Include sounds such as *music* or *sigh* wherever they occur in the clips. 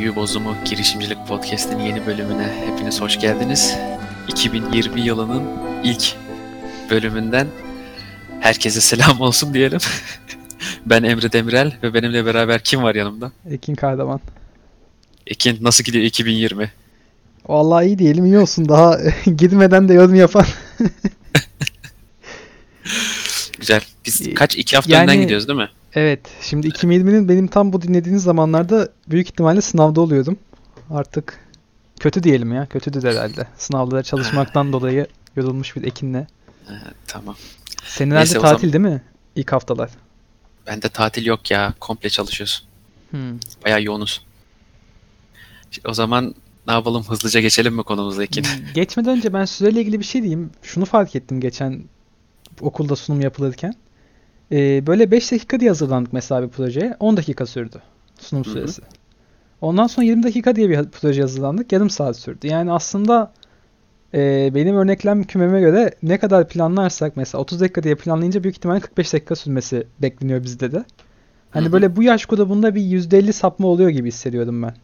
Büyü Bozumu Girişimcilik Podcast'in yeni bölümüne hepiniz hoş geldiniz. 2020 yılının ilk bölümünden herkese selam *laughs* olsun diyelim. ben Emre Demirel ve benimle beraber kim var yanımda? Ekin Kahraman. Ekin nasıl gidiyor 2020? Vallahi iyi diyelim iyi olsun. Daha *laughs* gitmeden de yorum yapan. *laughs* Güzel. Biz Ee, kaç iki hafta yani- önden gidiyoruz değil mi? Evet. Şimdi 2020'nin benim tam bu dinlediğiniz zamanlarda büyük ihtimalle sınavda oluyordum. Artık kötü diyelim ya. Kötüdür herhalde. Sınavlara çalışmaktan *laughs* dolayı yorulmuş bir Ekin'le. Ha, tamam. Neyse, o tatil değil mi? İlk haftalar. Bende tatil yok ya. Komple çalışıyoruz. Hmm. Bayağı yoğunuz. O zaman ne yapalım? Hızlıca geçelim mi konumuza Ekin? Geçmeden önce ben süreyle ilgili bir şey diyeyim. Şunu fark ettim geçen okulda sunum yapılırken. Ee, böyle 5 dakika diye hazırlandık mesela bir projeye. 10 dakika sürdü sunum Hı hı. süresi. Ondan sonra 20 dakika diye bir proje hazırlandık. Yarım saat sürdü. Yani aslında e, benim örneklem kümeme göre ne kadar planlarsak mesela 30 dakika diye planlayınca büyük ihtimalle 45 dakika sürmesi bekleniyor bizde de. Hani Hı hı. böyle bu yaş grubunda bir %50 sapma oluyor gibi hissediyorum ben.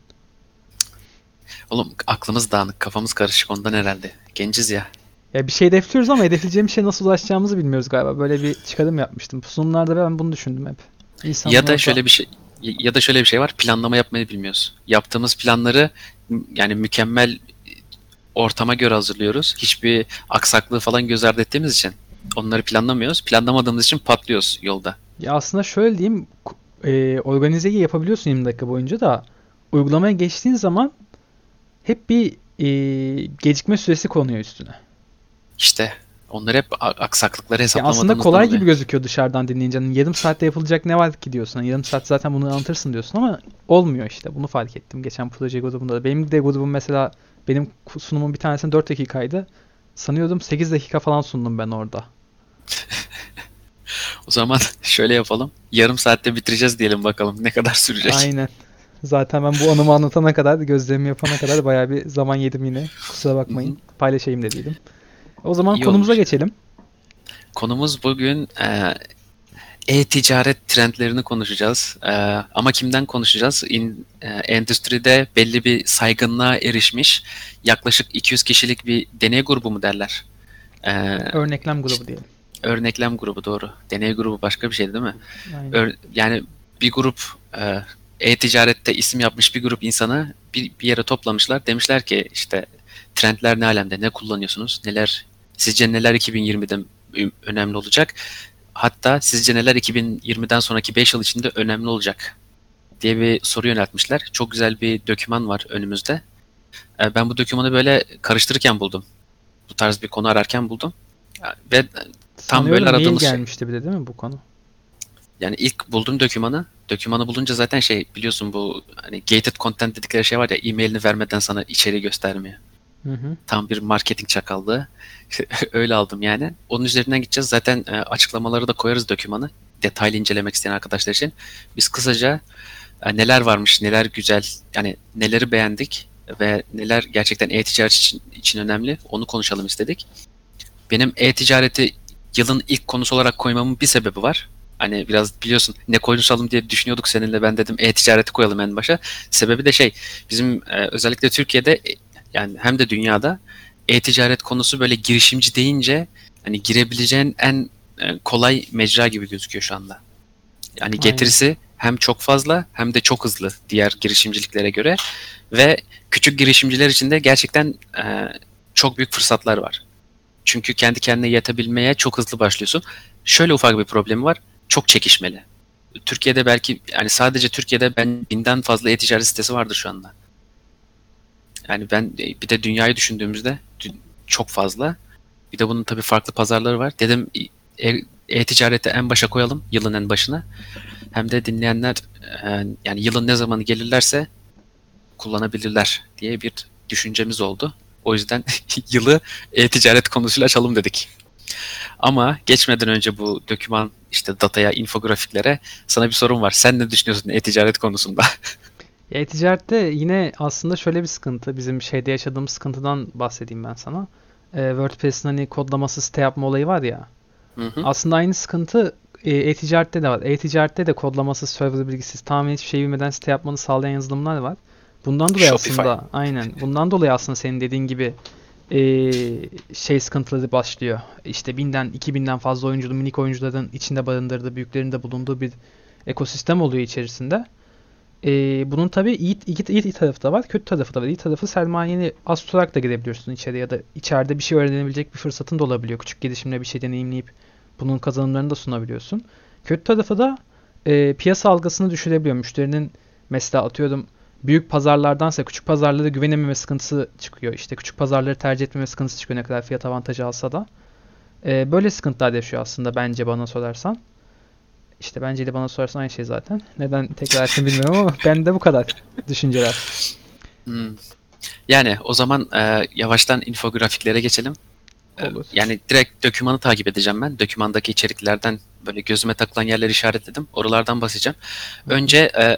Oğlum aklımız dağınık, kafamız karışık ondan herhalde. Genciz ya. Ya bir şey hedefliyoruz ama hedefleyeceğimiz şeye nasıl ulaşacağımızı bilmiyoruz galiba. Böyle bir çıkarım yapmıştım. Sunumlarda ben bunu düşündüm hep. İnsanlar Ya da şöyle bir şey ya da şöyle bir şey var. Planlama yapmayı bilmiyoruz. Yaptığımız planları yani mükemmel ortama göre hazırlıyoruz. Hiçbir aksaklığı falan göz ardı ettiğimiz için onları planlamıyoruz. Planlamadığımız için patlıyoruz yolda. Ya aslında şöyle diyeyim. E, organizeyi yapabiliyorsun 20 dakika boyunca da uygulamaya geçtiğin zaman hep bir e, gecikme süresi konuyor üstüne. İşte onları hep aksaklıkları Ya hesaplamadığımızdan aslında kolay gibi gözüküyor dışarıdan dinleyince. Hani yarım saatte yapılacak ne var ki diyorsun. Hani yarım saat zaten bunu anlatırsın diyorsun ama olmuyor işte. Bunu fark ettim geçen proje grubunda da. Benim de grubum mesela benim sunumun bir tanesinin 4 dakikaydı. Sanıyordum 8 dakika falan sundum ben orada. *laughs* O zaman şöyle yapalım. Yarım saatte bitireceğiz diyelim bakalım ne kadar sürecek. Aynen. Zaten ben bu anımı anlatana kadar, gözlemimi yapana kadar bayağı bir zaman yedim yine. Kusura bakmayın. Paylaşayım dediydim. O zaman İyi konumuza olmuş. geçelim. Konumuz bugün e, e-ticaret trendlerini konuşacağız. E, ama kimden konuşacağız? İn- e, endüstride belli bir saygınlığa erişmiş yaklaşık 200 kişilik bir deney grubu mu derler? E, Örneklem grubu diyelim. örneklem grubu doğru. Deney grubu başka bir şey değil mi? Aynen. Ör- yani bir grup e, e-ticarette isim yapmış bir grup insanı bir, bir yere toplamışlar. Demişler ki işte trendler ne alemde, ne kullanıyorsunuz, neler, sizce neler 2020'de ö- önemli olacak? Hatta sizce neler 2020'den sonraki 5 yıl içinde önemli olacak diye bir soru yöneltmişler. Çok güzel bir doküman var önümüzde. E, ben bu dokümanı böyle karıştırırken buldum. Bu tarz bir konu ararken buldum. Ve Sanıyorum böyle mail aradığımız şey. gelmişti bir de değil mi bu konu? Yani ilk buldum dokümanı. Dokümanı bulunca zaten şey biliyorsun bu hani gated content dedikleri şey var ya e-mailini vermeden sana içeriği göstermiyor. Hı hı. Tam bir marketing çakallığı. *laughs* Öyle aldım yani. Onun üzerinden gideceğiz. Zaten e, açıklamaları da koyarız dokümanı. Detaylı incelemek isteyen arkadaşlar için. Biz kısaca e, neler varmış, neler güzel, yani neleri beğendik ve neler gerçekten e-ticaret için, için önemli onu konuşalım istedik. Benim e-ticareti yılın ilk konusu olarak koymamın bir sebebi var. Hani biraz biliyorsun ne konuşalım diye düşünüyorduk seninle ben dedim e-ticareti koyalım en başa. Sebebi de şey bizim e, özellikle Türkiye'de yani hem de dünyada e-ticaret konusu böyle girişimci deyince hani girebileceğin en e, kolay mecra gibi gözüküyor şu anda. Yani Aynen. getirisi hem çok fazla hem de çok hızlı diğer girişimciliklere göre ve küçük girişimciler için de gerçekten e, çok büyük fırsatlar var. Çünkü kendi kendine yetebilmeye çok hızlı başlıyorsun. Şöyle ufak bir problemi var. Çok çekişmeli. Türkiye'de belki yani sadece Türkiye'de ben binden fazla e-ticaret sitesi vardır şu anda. Yani ben e, bir de dünyayı düşündüğümüzde dü- çok fazla. Bir de bunun tabii farklı pazarları var. Dedim e-ticareti en başa koyalım yılın en başına. Hem de dinleyenler e, yani yılın ne zamanı gelirlerse kullanabilirler diye bir düşüncemiz oldu. O yüzden *laughs* yılı e-ticaret konusuyla açalım dedik. Ama geçmeden önce bu doküman işte dataya, infografiklere sana bir sorum var. Sen ne düşünüyorsun e-ticaret konusunda? *laughs* E-ticarette yine aslında şöyle bir sıkıntı. Bizim şeyde yaşadığımız sıkıntıdan bahsedeyim ben sana. Ee, WordPress'in hani kodlaması site yapma olayı var ya. Hı hı. Aslında aynı sıkıntı e, e-ticarette de var. E-ticarette de kodlaması, server bilgisiz, tamamen hiçbir şey bilmeden site yapmanı sağlayan yazılımlar var. Bundan dolayı Shopify. aslında aynen. Bundan dolayı aslında senin dediğin gibi eee, şey sıkıntıları başlıyor. İşte 1000'den 2000'den fazla oyunculu minik oyuncuların içinde barındırdığı, büyüklerin de bulunduğu bir ekosistem oluyor içerisinde. Eee, bunun tabii iyi, iyi, iyi tarafı da var, kötü tarafı da var. İyi tarafı sermayeni az tutarak da girebiliyorsun içeri ya da içeride bir şey öğrenebilecek bir fırsatın da olabiliyor. Küçük gelişimle bir şey deneyimleyip bunun kazanımlarını da sunabiliyorsun. Kötü tarafı da eee, piyasa algısını düşürebiliyor. Müşterinin mesela atıyorum büyük pazarlardansa küçük pazarlara güvenememe sıkıntısı çıkıyor. İşte küçük pazarları tercih etmeme sıkıntısı çıkıyor ne kadar fiyat avantajı alsa da. Ee, böyle sıkıntılar yaşıyor aslında bence bana sorarsan. İşte bence de bana sorarsan aynı şey zaten. Neden tekrar ettim bilmiyorum ama bende bu kadar düşünceler. Hmm. Yani o zaman e, yavaştan infografiklere geçelim. E, Olur. Yani direkt dokümanı takip edeceğim ben. Dokümandaki içeriklerden böyle gözüme takılan yerleri işaretledim. Oralardan basacağım. Önce e,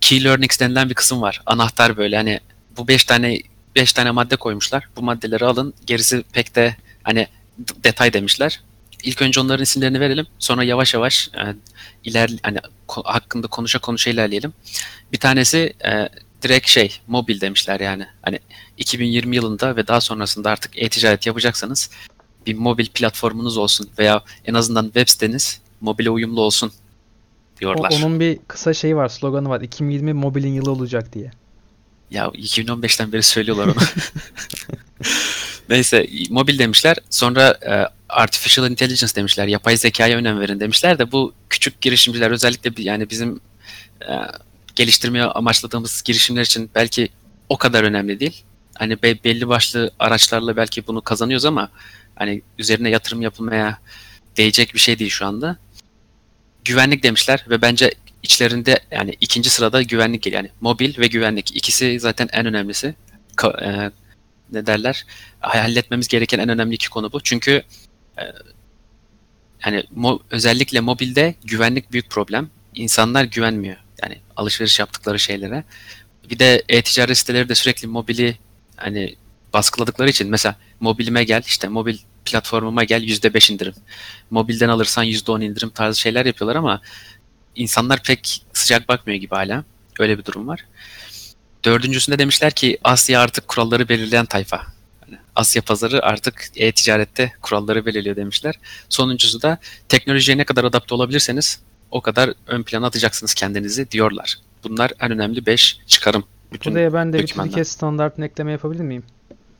key learnings denilen bir kısım var. Anahtar böyle hani bu 5 tane 5 tane madde koymuşlar. Bu maddeleri alın. Gerisi pek de hani detay demişler. İlk önce onların isimlerini verelim. Sonra yavaş yavaş e, iler hani ko- hakkında konuşa konuşa ilerleyelim. Bir tanesi e, direkt şey mobil demişler yani. Hani 2020 yılında ve daha sonrasında artık e-ticaret yapacaksanız bir mobil platformunuz olsun veya en azından web siteniz mobile uyumlu olsun O- diyorlar. onun bir kısa şeyi var, sloganı var. 2020 mobilin yılı olacak diye. Ya 2015'ten beri söylüyorlar onu. *laughs* Neyse mobil demişler. Sonra e, artificial intelligence demişler. Yapay zekaya önem verin demişler de bu küçük girişimciler özellikle yani bizim e, geliştirmeye amaçladığımız girişimler için belki o kadar önemli değil. Hani be- belli başlı araçlarla belki bunu kazanıyoruz ama hani üzerine yatırım yapılmaya değecek bir şey değil şu anda. Güvenlik demişler ve bence içlerinde yani ikinci sırada güvenlik. Yani mobil ve güvenlik ikisi zaten en önemlisi. Ka- e, ne derler? Halletmemiz gereken en önemli iki konu bu. Çünkü e, yani mo- özellikle mobilde güvenlik büyük problem. İnsanlar güvenmiyor. Yani alışveriş yaptıkları şeylere. Bir de e-ticaret siteleri de sürekli mobili hani baskıladıkları için mesela mobilime gel işte mobil platformuma gel %5 indirim. Mobilden alırsan %10 indirim tarzı şeyler yapıyorlar ama insanlar pek sıcak bakmıyor gibi hala. Öyle bir durum var. Dördüncüsünde demişler ki Asya artık kuralları belirleyen tayfa. Yani Asya pazarı artık e-ticarette kuralları belirliyor demişler. Sonuncusu da teknolojiye ne kadar adapte olabilirseniz o kadar ön plana atacaksınız kendinizi diyorlar. Bunlar en önemli 5 çıkarım. Bütün Buraya ben de bir. Türkiye standartına ekleme yapabilir miyim?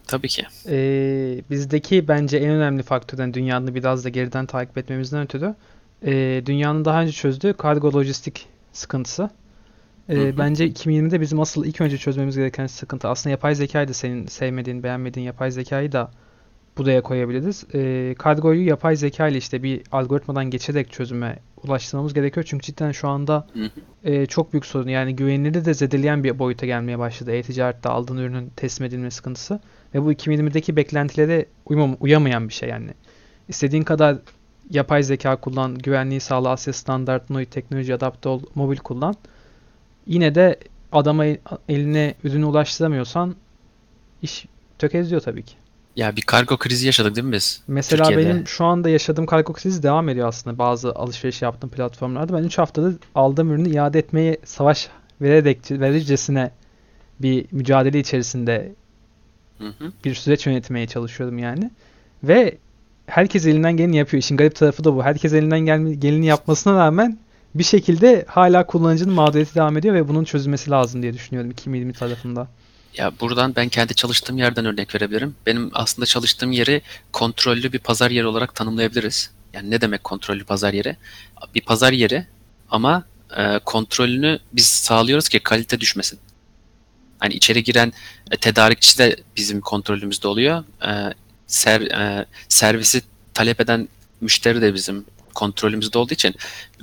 Tabii ki. Ee, bizdeki bence en önemli faktörden dünyanın biraz da geriden takip etmemizden ötürü ee, dünyanın daha önce çözdüğü kargo lojistik sıkıntısı. Hı. bence 2020'de bizim asıl ilk önce çözmemiz gereken sıkıntı. Aslında yapay zekayı da senin sevmediğin, beğenmediğin yapay zekayı da buraya koyabiliriz. Ee, kargoyu yapay zeka ile işte bir algoritmadan geçerek çözüme ulaştırmamız gerekiyor. Çünkü cidden şu anda e, çok büyük sorun. Yani güvenilirliği de zedeleyen bir boyuta gelmeye başladı. E-ticarette aldığın ürünün teslim edilme sıkıntısı. Ve bu 2020'deki beklentilere uymam, uyamayan bir şey yani. İstediğin kadar yapay zeka kullan, güvenliği sağla, Asya standartına teknoloji adapte ol, mobil kullan. Yine de adama el- eline ürünü ulaştıramıyorsan iş tökezliyor tabii ki. Ya bir kargo krizi yaşadık değil mi biz? Mesela Türkiye'de. benim şu anda yaşadığım kargo krizi devam ediyor aslında bazı alışveriş yaptığım platformlarda. Ben 3 haftada aldığım ürünü iade etmeye savaş vererek verircesine bir mücadele içerisinde Hı hı. bir süreç yönetmeye çalışıyorum yani. Ve herkes elinden geleni yapıyor. İşin garip tarafı da bu. Herkes elinden geleni yapmasına rağmen bir şekilde hala kullanıcının mağduriyeti devam ediyor ve bunun çözülmesi lazım diye düşünüyorum 2020 tarafında. Ya buradan ben kendi çalıştığım yerden örnek verebilirim. Benim aslında çalıştığım yeri kontrollü bir pazar yeri olarak tanımlayabiliriz. Yani ne demek kontrollü pazar yeri? Bir pazar yeri ama e, kontrolünü biz sağlıyoruz ki kalite düşmesin. Hani içeri giren e, tedarikçi de bizim kontrolümüzde oluyor. E, ser, e, servisi talep eden müşteri de bizim kontrolümüzde olduğu için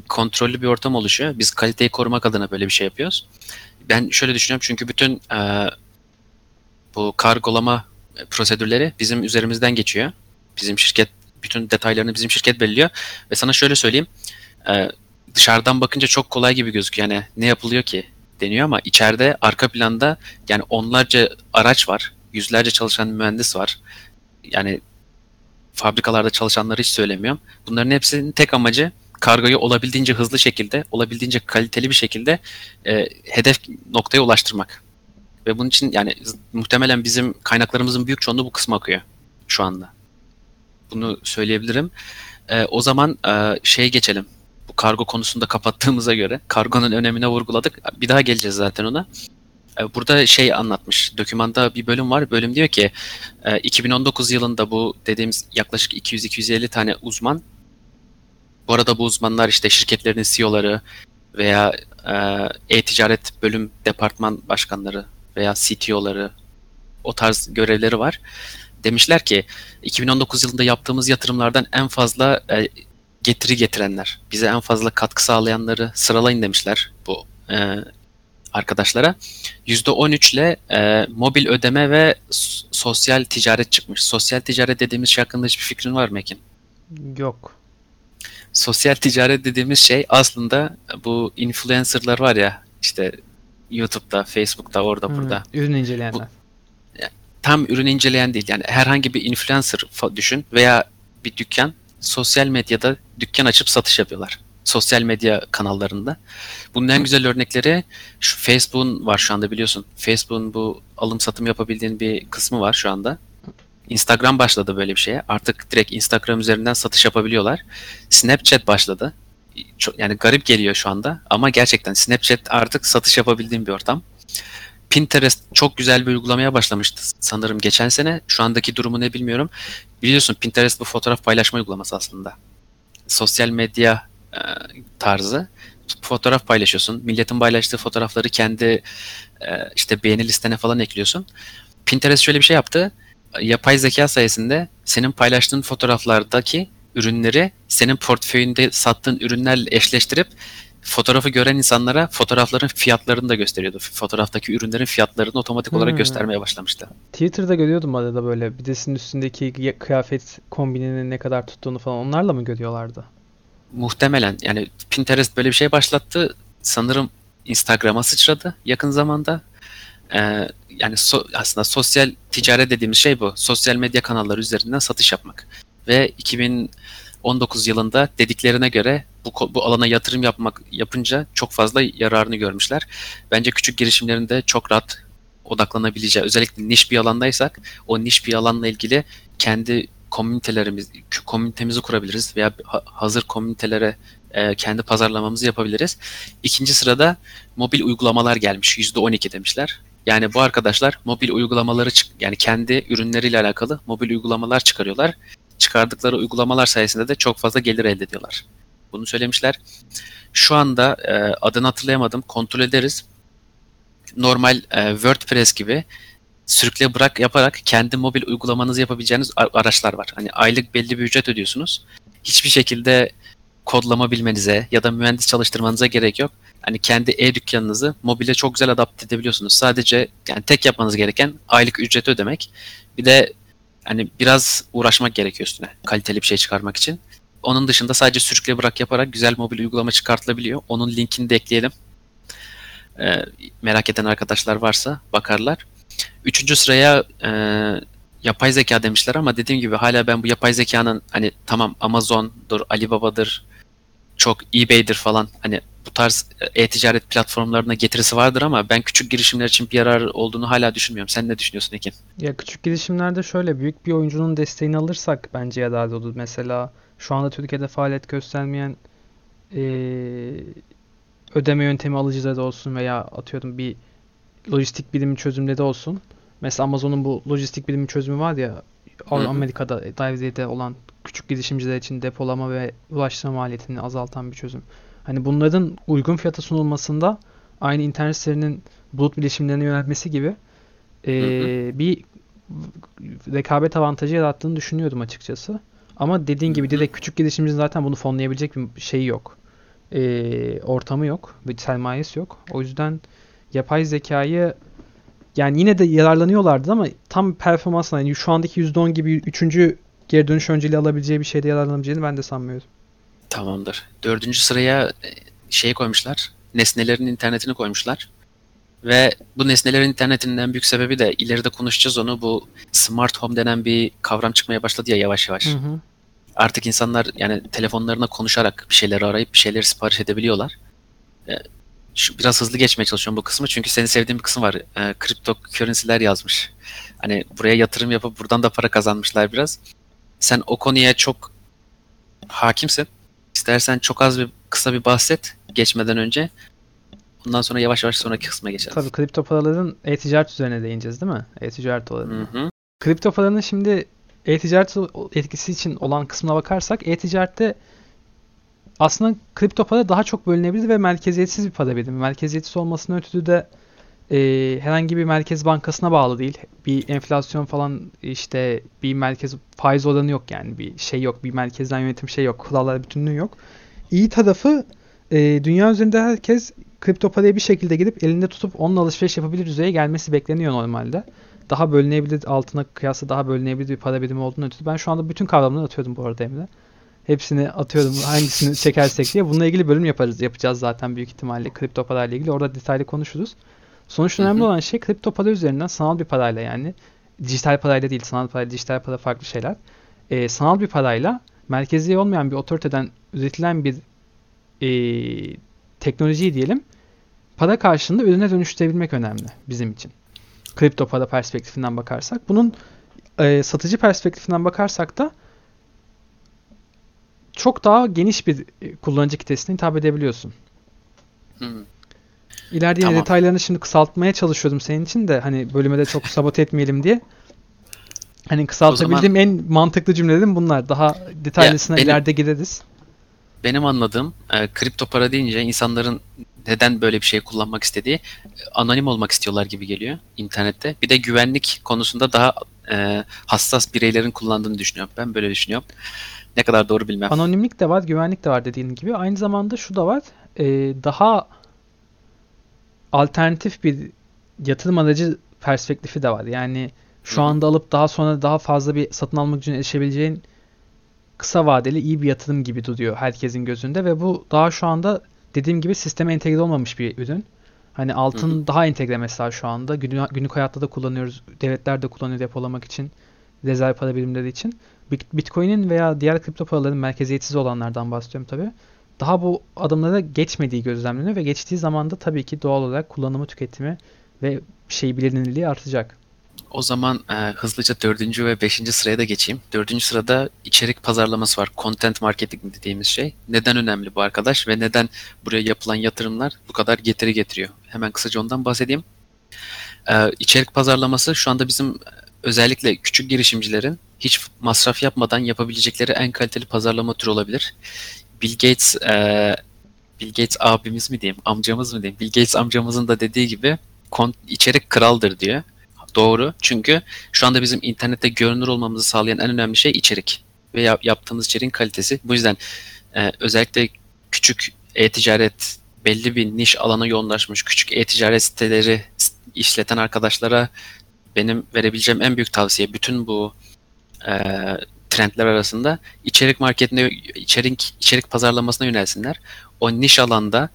kontrollü bir ortam oluşuyor. Biz kaliteyi korumak adına böyle bir şey yapıyoruz. Ben şöyle düşünüyorum çünkü bütün e, bu kargolama prosedürleri bizim üzerimizden geçiyor. Bizim şirket bütün detaylarını bizim şirket belirliyor ve sana şöyle söyleyeyim e, dışarıdan bakınca çok kolay gibi gözüküyor. Yani ne yapılıyor ki deniyor ama içeride arka planda yani onlarca araç var, yüzlerce çalışan mühendis var. Yani fabrikalarda çalışanları hiç söylemiyorum. Bunların hepsinin tek amacı kargoyu olabildiğince hızlı şekilde, olabildiğince kaliteli bir şekilde e, hedef noktaya ulaştırmak. Ve bunun için yani muhtemelen bizim kaynaklarımızın büyük çoğunluğu bu kısma akıyor şu anda. Bunu söyleyebilirim. Ee, o zaman e, şeye geçelim. Bu kargo konusunda kapattığımıza göre kargonun önemine vurguladık. Bir daha geleceğiz zaten ona. Ee, Burada şey anlatmış. Dokümanda bir bölüm var. Bölüm diyor ki e, 2019 yılında bu dediğimiz yaklaşık 200-250 tane uzman bu arada bu uzmanlar işte şirketlerin CEO'ları veya e, e-ticaret bölüm departman başkanları veya CTO'ları o tarz görevleri var. Demişler ki 2019 yılında yaptığımız yatırımlardan en fazla e, getiri getirenler, bize en fazla katkı sağlayanları sıralayın demişler bu e, arkadaşlara. %13 ile e, mobil ödeme ve sosyal ticaret çıkmış. Sosyal ticaret dediğimiz şey hakkında hiçbir fikrin var mı Ekin? Yok. Sosyal ticaret dediğimiz şey aslında bu influencerlar var ya işte YouTube'da, Facebook'ta, orada Hı, burada. Ürün inceleyenler. Tam ürün inceleyen değil. Yani herhangi bir influencer düşün veya bir dükkan sosyal medyada dükkan açıp satış yapıyorlar. Sosyal medya kanallarında. Bunun en güzel örnekleri şu Facebook'un var şu anda biliyorsun. Facebook'un bu alım satım yapabildiğin bir kısmı var şu anda. Instagram başladı böyle bir şeye. Artık direkt Instagram üzerinden satış yapabiliyorlar. Snapchat başladı. Çok, yani garip geliyor şu anda ama gerçekten Snapchat artık satış yapabildiğim bir ortam. Pinterest çok güzel bir uygulamaya başlamıştı sanırım geçen sene. Şu andaki durumu ne bilmiyorum. Biliyorsun Pinterest bu fotoğraf paylaşma uygulaması aslında. Sosyal medya e, tarzı. Fotoğraf paylaşıyorsun. Milletin paylaştığı fotoğrafları kendi e, işte beğeni listene falan ekliyorsun. Pinterest şöyle bir şey yaptı. Yapay zeka sayesinde senin paylaştığın fotoğraflardaki ürünleri senin portföyünde sattığın ürünlerle eşleştirip fotoğrafı gören insanlara fotoğrafların fiyatlarını da gösteriyordu. Fotoğraftaki ürünlerin fiyatlarını otomatik olarak Hmm. göstermeye başlamıştı. Twitter'da görüyordum arada böyle birisinin üstündeki ya- kıyafet kombininin ne kadar tuttuğunu falan onlarla mı görüyorlardı? Muhtemelen yani Pinterest böyle bir şey başlattı. Sanırım Instagram'a sıçradı yakın zamanda. Ee, yani so- aslında sosyal ticaret dediğimiz şey bu. Sosyal medya kanalları üzerinden satış yapmak. Ve 2019 yılında dediklerine göre bu, bu alana yatırım yapmak yapınca çok fazla yararını görmüşler. Bence küçük girişimlerin de çok rahat odaklanabileceği, özellikle niş bir alandaysak o niş bir alanla ilgili kendi komünitelerimiz, komünitemizi kurabiliriz veya ha- hazır komünitelere e, kendi pazarlamamızı yapabiliriz. İkinci sırada mobil uygulamalar gelmiş. %12 demişler. Yani bu arkadaşlar mobil uygulamaları çık yani kendi ürünleriyle alakalı mobil uygulamalar çıkarıyorlar. Çıkardıkları uygulamalar sayesinde de çok fazla gelir elde ediyorlar. Bunu söylemişler. Şu anda e, adını hatırlayamadım. Kontrol ederiz. Normal e, WordPress gibi sürükle bırak yaparak kendi mobil uygulamanızı yapabileceğiniz araçlar var. Hani aylık belli bir ücret ödüyorsunuz. Hiçbir şekilde kodlama bilmenize ya da mühendis çalıştırmanıza gerek yok. Hani kendi e-dükkanınızı mobile çok güzel adapte edebiliyorsunuz. Sadece yani tek yapmanız gereken aylık ücret ödemek. Bir de hani biraz uğraşmak gerekiyor üstüne kaliteli bir şey çıkarmak için. Onun dışında sadece sürükle bırak yaparak güzel mobil uygulama çıkartılabiliyor. Onun linkini de ekleyelim. Ee, merak eden arkadaşlar varsa bakarlar. Üçüncü sıraya e, yapay zeka demişler ama dediğim gibi hala ben bu yapay zekanın hani tamam Amazon'dur, Alibaba'dır, çok eBay'dir falan hani bu tarz e, e-ticaret platformlarına getirisi vardır ama ben küçük girişimler için bir yarar olduğunu hala düşünmüyorum. Sen ne düşünüyorsun Ekin? Ya küçük girişimlerde şöyle büyük bir oyuncunun desteğini alırsak bence yararlı olur. Mesela şu anda Türkiye'de faaliyet göstermeyen eee, ödeme yöntemi alıcıları olsun veya atıyorum bir lojistik birimi çözümleri olsun. Mesela Amazon'un bu lojistik birimi çözümü var ya. Amerika'da Divri'de olan küçük girişimciler için depolama ve ulaştırma maliyetini azaltan bir çözüm. Hani bunların uygun fiyata sunulmasında aynı internet sitelerinin bulut bilişimlerine yöneltmesi gibi eee, bir rekabet avantajı yarattığını düşünüyorum açıkçası. Ama dediğin gibi direkt küçük girişimcinin zaten bunu fonlayabilecek bir şeyi yok. Eee, ortamı yok. Bir sermayesi yok. O yüzden yapay zekayı yani yine de yararlanıyorlardı ama tam performansla yani şu andaki %10 gibi üçüncü geri dönüş önceliği alabileceği bir şeyde yararlanabileceğini ben de sanmıyorum. Tamamdır. Dördüncü sıraya e, şey koymuşlar. Nesnelerin internetini koymuşlar. Ve bu nesnelerin internetinin en büyük sebebi de ileride konuşacağız onu bu smart home denen bir kavram çıkmaya başladı ya yavaş yavaş. Hı hı. Artık insanlar yani telefonlarına konuşarak bir şeyleri arayıp bir şeyleri sipariş edebiliyorlar. Şu, biraz hızlı geçmeye çalışıyorum bu kısmı çünkü senin sevdiğin bir kısım var. E, kripto currency'ler yazmış. Hani buraya yatırım yapıp buradan da para kazanmışlar biraz. Sen o konuya çok hakimsin. İstersen çok az bir kısa bir bahset geçmeden önce. Ondan sonra yavaş yavaş sonraki kısma geçelim. Tabii kripto paraların e-ticaret üzerine değineceğiz değil mi? E-ticaret olanı. Kripto paranın şimdi e-ticaret etkisi için olan kısmına bakarsak e-ticarette aslında kripto para daha çok bölünebilir ve merkeziyetsiz bir para birimi. Merkeziyetsiz olmasının ötürü de e, herhangi bir merkez bankasına bağlı değil. Bir enflasyon falan işte bir merkez faiz oranı yok yani bir şey yok. Bir merkezden yönetim şey yok. Kurallar bütünlüğü yok. İyi tarafı e, dünya üzerinde herkes kripto parayı bir şekilde gidip elinde tutup onunla alışveriş yapabilir düzeye gelmesi bekleniyor normalde. Daha bölünebilir altına kıyasla daha bölünebilir bir para birimi olduğunu ötürü. Ben şu anda bütün kavramları atıyorum bu arada Emre. Hepsini atıyorum hangisini çekersek diye. Bununla ilgili bölüm yaparız. Yapacağız zaten büyük ihtimalle kripto parayla ilgili. Orada detaylı konuşuruz. Sonuçta önemli olan şey kripto para üzerinden sanal bir parayla yani dijital parayla değil sanal parayla dijital para farklı şeyler. Ee, sanal bir parayla merkezi olmayan bir otoriteden üretilen bir ee, teknolojiyi diyelim para karşılığında ürüne dönüştürebilmek önemli bizim için. Kripto para perspektifinden bakarsak. Bunun e, satıcı perspektifinden bakarsak da çok daha geniş bir e, kullanıcı kitlesine hitap edebiliyorsun. Hı. İleride yine Tamam. detaylarını şimdi kısaltmaya çalışıyordum senin için de hani bölüme de çok sabote etmeyelim diye. Hani kısaltabildiğim en mantıklı cümlelerim bunlar. Daha detaylısına benim- ileride gireriz. Benim anladığım e, kripto para deyince insanların neden böyle bir şey kullanmak istediği e, anonim olmak istiyorlar gibi geliyor internette. Bir de güvenlik konusunda daha e, hassas bireylerin kullandığını düşünüyorum. Ben böyle düşünüyorum. Ne kadar doğru bilmem. Anonimlik de var, güvenlik de var dediğin gibi. Aynı zamanda şu da var. e, daha alternatif bir yatırım aracı perspektifi de var. Yani şu anda alıp daha sonra daha fazla bir satın almak için erişebileceğin kısa vadeli iyi bir yatırım gibi duruyor herkesin gözünde ve bu daha şu anda dediğim gibi sisteme entegre olmamış bir ürün. Hani altın daha entegre mesela şu anda. Günlük, günlük hayatta da kullanıyoruz. Devletler de kullanıyor depolamak için. Rezerv para birimleri için. Bit- Bitcoin'in veya diğer kripto paraların merkeziyetsiz olanlardan bahsediyorum tabii. Daha bu adımlara geçmediği gözlemleniyor ve geçtiği zaman da tabii ki doğal olarak kullanımı, tüketimi ve şey bilinirliği artacak. O zaman e, hızlıca dördüncü ve beşinci sıraya da geçeyim. Dördüncü sırada içerik pazarlaması var. Content marketing dediğimiz şey. Neden önemli bu arkadaş ve neden buraya yapılan yatırımlar bu kadar getiri getiriyor? Hemen kısaca ondan bahsedeyim. E, içerik pazarlaması şu anda bizim e, özellikle küçük girişimcilerin hiç masraf yapmadan yapabilecekleri en kaliteli pazarlama türü olabilir. Bill Gates e, Bill Gates abimiz mi diyeyim, amcamız mı diyeyim? Bill Gates amcamızın da dediği gibi içerik kraldır diyor. Doğru. Çünkü şu anda bizim internette görünür olmamızı sağlayan en önemli şey içerik ve yap- yaptığımız içeriğin kalitesi. Bu yüzden e, özellikle küçük e-ticaret belli bir niş alana yoğunlaşmış küçük e-ticaret siteleri işleten arkadaşlara benim verebileceğim en büyük tavsiye bütün bu e, trendler arasında içerik marketine içerik içerik pazarlamasına yönelsinler. O niş alanda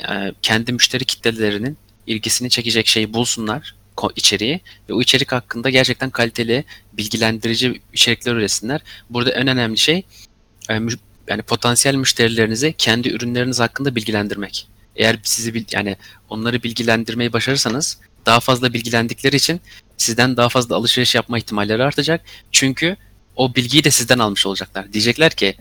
e, kendi müşteri kitlelerinin ilgisini çekecek şeyi bulsunlar içeriği ve o içerik hakkında gerçekten kaliteli, bilgilendirici içerikler üretsinler. Burada en önemli şey e, yani potansiyel müşterilerinizi kendi ürünleriniz hakkında bilgilendirmek. Eğer sizi yani onları bilgilendirmeyi başarırsanız daha fazla bilgilendikleri için sizden daha fazla alışveriş yapma ihtimalleri artacak. Çünkü o bilgiyi de sizden almış olacaklar. Diyecekler ki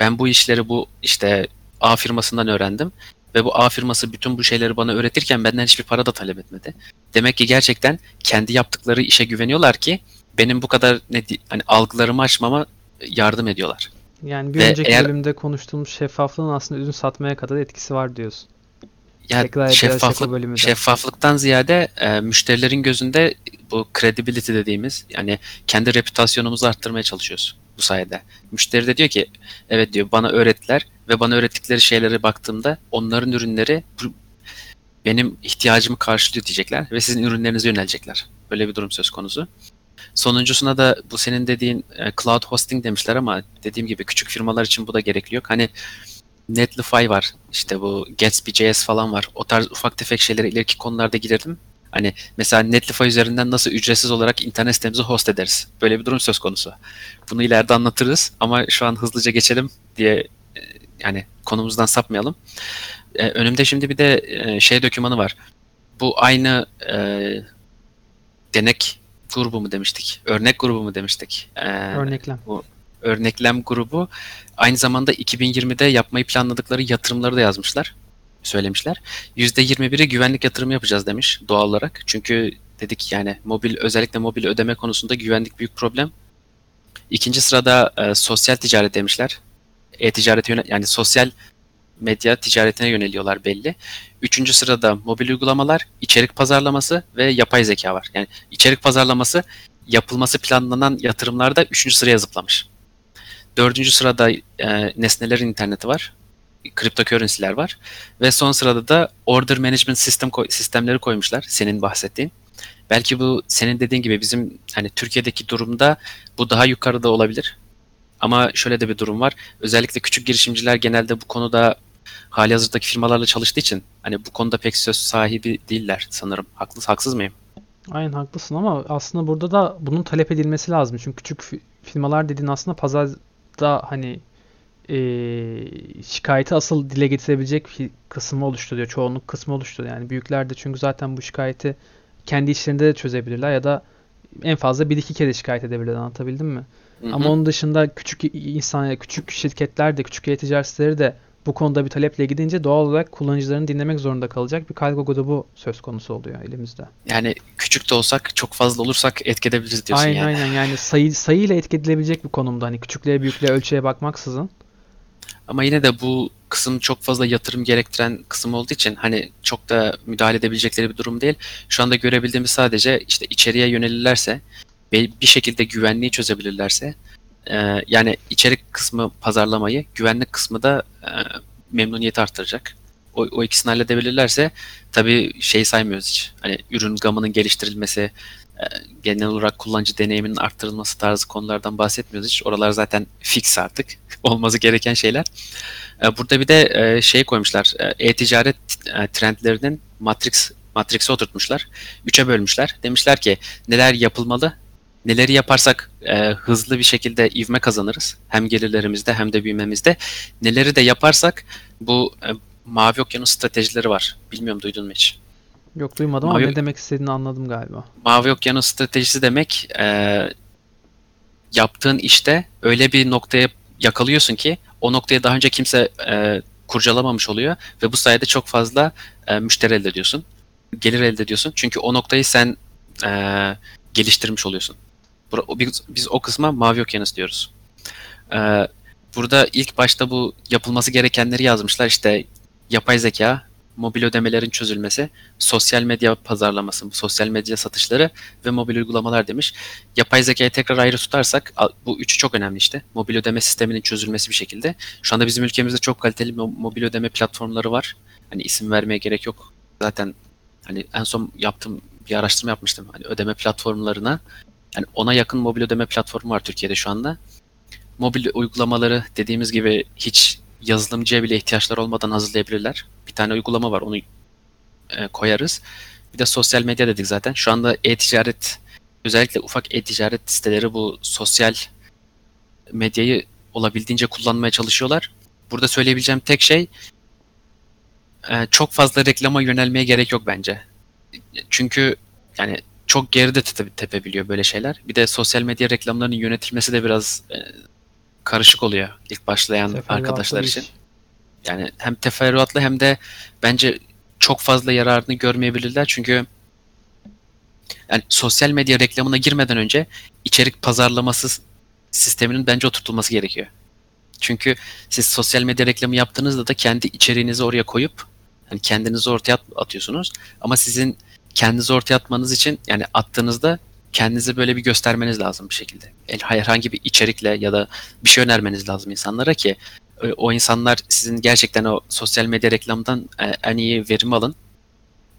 ben bu işleri bu işte A firmasından öğrendim ve bu A firması bütün bu şeyleri bana öğretirken benden hiçbir para da talep etmedi. Demek ki gerçekten kendi yaptıkları işe güveniyorlar ki benim bu kadar ne hani algılarımı açmama yardım ediyorlar. Yani bir Ve önceki eğer- bölümde konuştuğumuz şeffaflığın aslında ürün satmaya kadar etkisi var diyorsun. Ya Tekrar şeffaflık, bölümü de. şeffaflıktan ziyade e, müşterilerin gözünde bu credibility dediğimiz yani kendi reputasyonumuzu arttırmaya çalışıyoruz bu sayede. Müşteri de diyor ki evet diyor bana öğrettiler ve bana öğrettikleri şeylere baktığımda onların ürünleri benim ihtiyacımı karşılıyor diyecekler ve sizin ürünlerinize yönelecekler. Böyle bir durum söz konusu. Sonuncusuna da bu senin dediğin e, cloud hosting demişler ama dediğim gibi küçük firmalar için bu da gerekli yok. Hani Netlify var. işte bu Gatsby.js falan var. O tarz ufak tefek şeylere ileriki konularda girelim. Hani mesela Netlify üzerinden nasıl ücretsiz olarak internet sitemizi host ederiz. Böyle bir durum söz konusu. Bunu ileride anlatırız ama şu an hızlıca geçelim diye e, yani konumuzdan sapmayalım. E, önümde şimdi bir de e, şey dokümanı var. Bu aynı e, denek grubu mu demiştik? Örnek grubu mu demiştik? E, Örneklem. Örneklem grubu aynı zamanda 2020'de yapmayı planladıkları yatırımları da yazmışlar. Söylemişler. %21'i güvenlik yatırımı yapacağız demiş doğal olarak. Çünkü dedik yani mobil özellikle mobil ödeme konusunda güvenlik büyük problem. İkinci sırada e, sosyal ticaret demişler. E-ticarete yani sosyal medya ticaretine yöneliyorlar belli. Üçüncü sırada mobil uygulamalar, içerik pazarlaması ve yapay zeka var. Yani içerik pazarlaması yapılması planlanan yatırımlarda üçüncü sıraya zıplamış. Dördüncü sırada e, nesnelerin interneti var. Cryptocurrency'ler var. Ve son sırada da order management system koy- sistemleri koymuşlar. Senin bahsettiğin. Belki bu senin dediğin gibi bizim hani Türkiye'deki durumda bu daha yukarıda olabilir. Ama şöyle de bir durum var. Özellikle küçük girişimciler genelde bu konuda hali hazırdaki firmalarla çalıştığı için hani bu konuda pek söz sahibi değiller sanırım. Haklı, haksız mıyım? Aynen haklısın ama aslında burada da bunun talep edilmesi lazım. Çünkü küçük fi- firmalar dediğin aslında pazarda hani eee, şikayeti asıl dile getirebilecek kısmı oluşturuyor. Çoğunluk kısmı oluşturuyor. Yani büyükler de çünkü zaten bu şikayeti kendi işlerinde de çözebilirler ya da en fazla bir iki kere şikayet edebilirler. Anlatabildim mi? Hı hı. Ama onun dışında küçük insan, küçük şirketler de, küçük e-ticaret siteleri de bu konuda bir taleple gidince doğal olarak kullanıcılarını dinlemek zorunda kalacak bir kargo grubu söz konusu oluyor elimizde. Yani küçük de olsak çok fazla olursak etki edebiliriz diyorsun Aynen yani. aynen yani sayı sayıyla etki edilebilecek bir konumda hani küçüklüğe büyüklüğe ölçüye bakmaksızın. Ama yine de bu kısım çok fazla yatırım gerektiren kısım olduğu için hani çok da müdahale edebilecekleri bir durum değil. Şu anda görebildiğimiz sadece işte içeriye yönelirlerse ve bir şekilde güvenliği çözebilirlerse e, yani içerik kısmı pazarlamayı, güvenlik kısmı da e, memnuniyeti arttıracak. O, o ikisini halledebilirlerse tabii şey saymıyoruz hiç. Hani ürün gamının geliştirilmesi, e, genel olarak kullanıcı deneyiminin arttırılması tarzı konulardan bahsetmiyoruz hiç. Oralar zaten fix artık. *laughs* Olması gereken şeyler. E, Burada bir de e, şey koymuşlar. E, E-ticaret e, trendlerinin Matrix Matrix'e oturtmuşlar. Üçe bölmüşler. Demişler ki neler yapılmalı, neleri yaparsak e, hızlı bir şekilde ivme kazanırız. Hem gelirlerimizde hem de büyümemizde. Neleri de yaparsak bu e, mavi okyanus stratejileri var. Bilmiyorum duydun mu hiç? Yok duymadım ama Mavi- ne demek istediğini anladım galiba. Mavi okyanus stratejisi demek e, yaptığın işte öyle bir noktaya yakalıyorsun ki o noktaya daha önce kimse e, kurcalamamış oluyor ve bu sayede çok fazla e, müşteri elde ediyorsun. Gelir elde ediyorsun. Çünkü o noktayı sen e, geliştirmiş oluyorsun. Biz, biz o kısma mavi okyanus diyoruz. E, burada ilk başta bu yapılması gerekenleri yazmışlar. İşte yapay zeka, mobil ödemelerin çözülmesi, sosyal medya pazarlaması, sosyal medya satışları ve mobil uygulamalar demiş. Yapay zekayı tekrar ayrı tutarsak bu üçü çok önemli işte. Mobil ödeme sisteminin çözülmesi bir şekilde. Şu anda bizim ülkemizde çok kaliteli mo- mobil ödeme platformları var. Hani isim vermeye gerek yok. Zaten hani en son yaptığım bir araştırma yapmıştım. Hani ödeme platformlarına yani ona yakın mobil ödeme platformu var Türkiye'de şu anda. Mobil uygulamaları dediğimiz gibi hiç yazılımcıya bile ihtiyaçlar olmadan hazırlayabilirler. Bir tane uygulama var onu e, koyarız. Bir de sosyal medya dedik zaten. Şu anda e-ticaret özellikle ufak e-ticaret siteleri bu sosyal medyayı olabildiğince kullanmaya çalışıyorlar. Burada söyleyebileceğim tek şey e, çok fazla reklama yönelmeye gerek yok bence. Çünkü yani çok geride tepe, tepebiliyor böyle şeyler. Bir de sosyal medya reklamlarının yönetilmesi de biraz e, karışık oluyor ilk başlayan Teferruatlı arkadaşlar için. iş. Yani hem teferruatlı hem de bence çok fazla yararını görmeyebilirler. Çünkü yani sosyal medya reklamına girmeden önce içerik pazarlaması sisteminin bence oturtulması gerekiyor. Çünkü siz sosyal medya reklamı yaptığınızda da kendi içeriğinizi oraya koyup hani kendinizi ortaya at- atıyorsunuz. Ama sizin kendinizi ortaya atmanız için yani attığınızda kendinizi böyle bir göstermeniz lazım bir şekilde. El- Herhangi bir içerikle ya da bir şey önermeniz lazım insanlara ki e, o insanlar sizin gerçekten o sosyal medya reklamdan e, en iyi verim alın.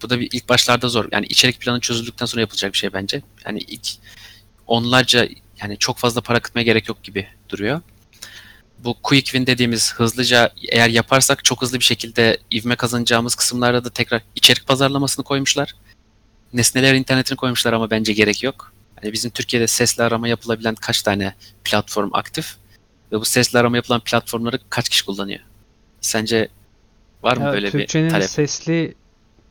Bu da bir ilk başlarda zor. Yani içerik planı çözüldükten sonra yapılacak bir şey bence. Yani ilk onlarca yani çok fazla para akıtmaya gerek yok gibi duruyor. Bu quick win dediğimiz hızlıca eğer yaparsak çok hızlı bir şekilde ivme kazanacağımız kısımlarda da tekrar içerik pazarlamasını koymuşlar. Nesneler internetini koymuşlar ama bence gerek yok. Hani bizim Türkiye'de sesli arama yapılabilen kaç tane platform aktif? Ve bu sesli arama yapılan platformları kaç kişi kullanıyor? Sence var mı Ya böyle bir Türkçenin talep? sesli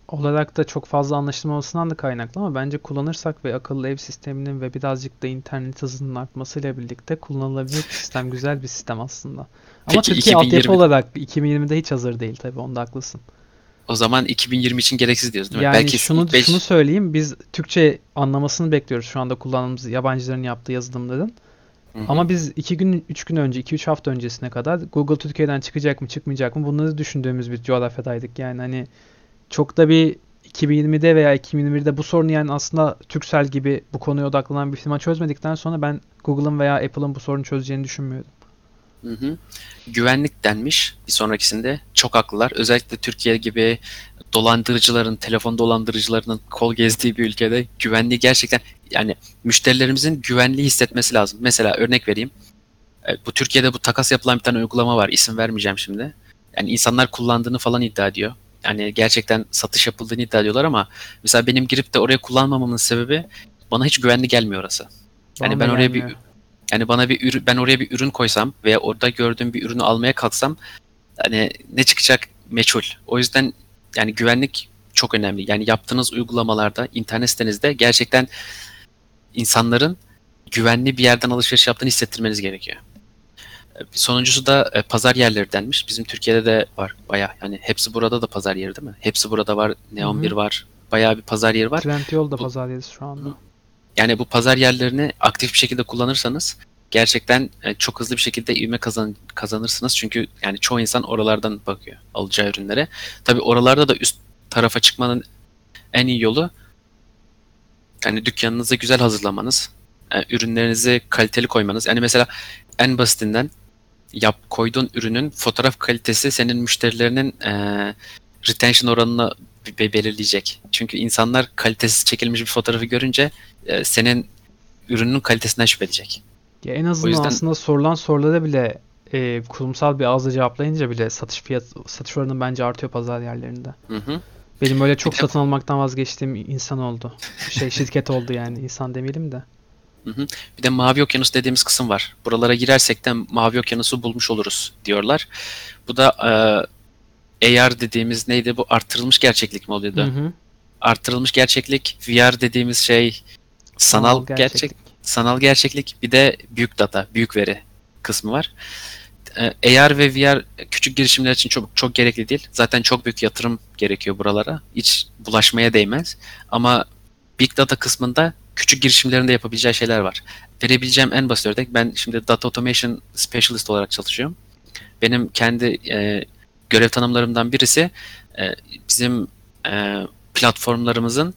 olarak da çok fazla anlaşılmamasından da kaynaklı ama bence kullanırsak ve akıllı ev sisteminin ve birazcık da internet hızının artmasıyla birlikte kullanılabilir bir sistem, güzel bir sistem aslında. Ama Peki Türkiye altyapı 2020 olarak 2020'de hiç hazır değil tabii, onda haklısın. O zaman 2020 için gereksiz diyoruz değil mi? Yani Belki şunu beş- şunu söyleyeyim, biz Türkçe anlamasını bekliyoruz şu anda kullandığımız yabancıların yaptığı yazılımların. Hı hı. Ama biz 2 gün, 3 gün önce, 2-3 hafta öncesine kadar Google Türkiye'den çıkacak mı, çıkmayacak mı bunları düşündüğümüz bir coğrafyadaydık. Yani hani çok da bir 2020'de veya 2021'de bu sorunu yani aslında Turkcell gibi bu konuya odaklanan bir firma çözmedikten sonra ben Google'ın veya Apple'ın bu sorunu çözeceğini düşünmüyorum. Hı hı. Güvenlik denmiş bir sonrakisinde. Çok haklılar. Özellikle Türkiye gibi dolandırıcıların, telefon dolandırıcılarının kol gezdiği bir ülkede güvenliği gerçekten yani müşterilerimizin güvenliği hissetmesi lazım. Mesela örnek vereyim. E, Bu Türkiye'de bu takas yapılan bir tane uygulama var. İsim vermeyeceğim şimdi. Yani insanlar kullandığını falan iddia ediyor. Yani gerçekten satış yapıldığını iddia ediyorlar ama mesela benim girip de oraya kullanmamamın sebebi bana hiç güvenli gelmiyor orası. Yani Bana ben oraya bir gelmiyor. Yani bana bir ürün, ben oraya bir ürün koysam veya orada gördüğüm bir ürünü almaya kalksam hani ne çıkacak meçhul. O yüzden yani güvenlik çok önemli. Yani yaptığınız uygulamalarda, internet sitenizde gerçekten insanların güvenli bir yerden alışveriş yaptığını hissettirmeniz gerekiyor. E, Sonuncusu da e, pazar yerleri denmiş. Bizim Türkiye'de de var bayağı. Yani hepsi burada da pazar yeri değil mi? Hepsi burada var. Neon Hı hı. 1 var. Bayağı bir pazar yeri var. Trendyol'da Bu- pazar yeri şu anda. Yani bu pazar yerlerini aktif bir şekilde kullanırsanız gerçekten e, çok hızlı bir şekilde ivme kazan, kazanırsınız. Çünkü yani çoğu insan oralardan bakıyor alacağı ürünlere. Tabii oralarda da üst tarafa çıkmanın en iyi yolu yani dükkanınızı güzel hazırlamanız, e, ürünlerinizi kaliteli koymanız. Yani mesela en basitinden yap koyduğun ürünün fotoğraf kalitesi senin müşterilerinin e, retention oranını be- belirleyecek. Çünkü insanlar kalitesiz çekilmiş bir fotoğrafı görünce e, senin ürünün kalitesinden şüphe edecek. Ya en azından yüzden- aslında sorulan sorulara bile e, kurumsal bir ağızla cevaplayınca bile satış fiyat satış oranı bence artıyor pazar yerlerinde. Hı hı. Benim böyle çok satın almaktan vazgeçtiğim insan oldu. Şey şirket oldu yani insan demeyelim de. Bir de Mavi Okyanus dediğimiz kısım var. Buralara girersek de Mavi Okyanus'u bulmuş oluruz diyorlar. Bu da e, AR dediğimiz neydi bu? Artırılmış gerçeklik mi oluyordu? Hı hı. Artırılmış gerçeklik, VR dediğimiz şey sanal, gerçek, sanal gerçeklik, bir de büyük data, büyük veri kısmı var. E, AR ve VR küçük girişimler için çok çok gerekli değil. Zaten çok büyük yatırım gerekiyor buralara. Hiç bulaşmaya değmez. Ama Big Data kısmında küçük girişimlerin de yapabileceği şeyler var. Verebileceğim en basit örnek ben şimdi Data Automation Specialist olarak çalışıyorum. Benim kendi e, görev tanımlarımdan birisi e, bizim e, platformlarımızın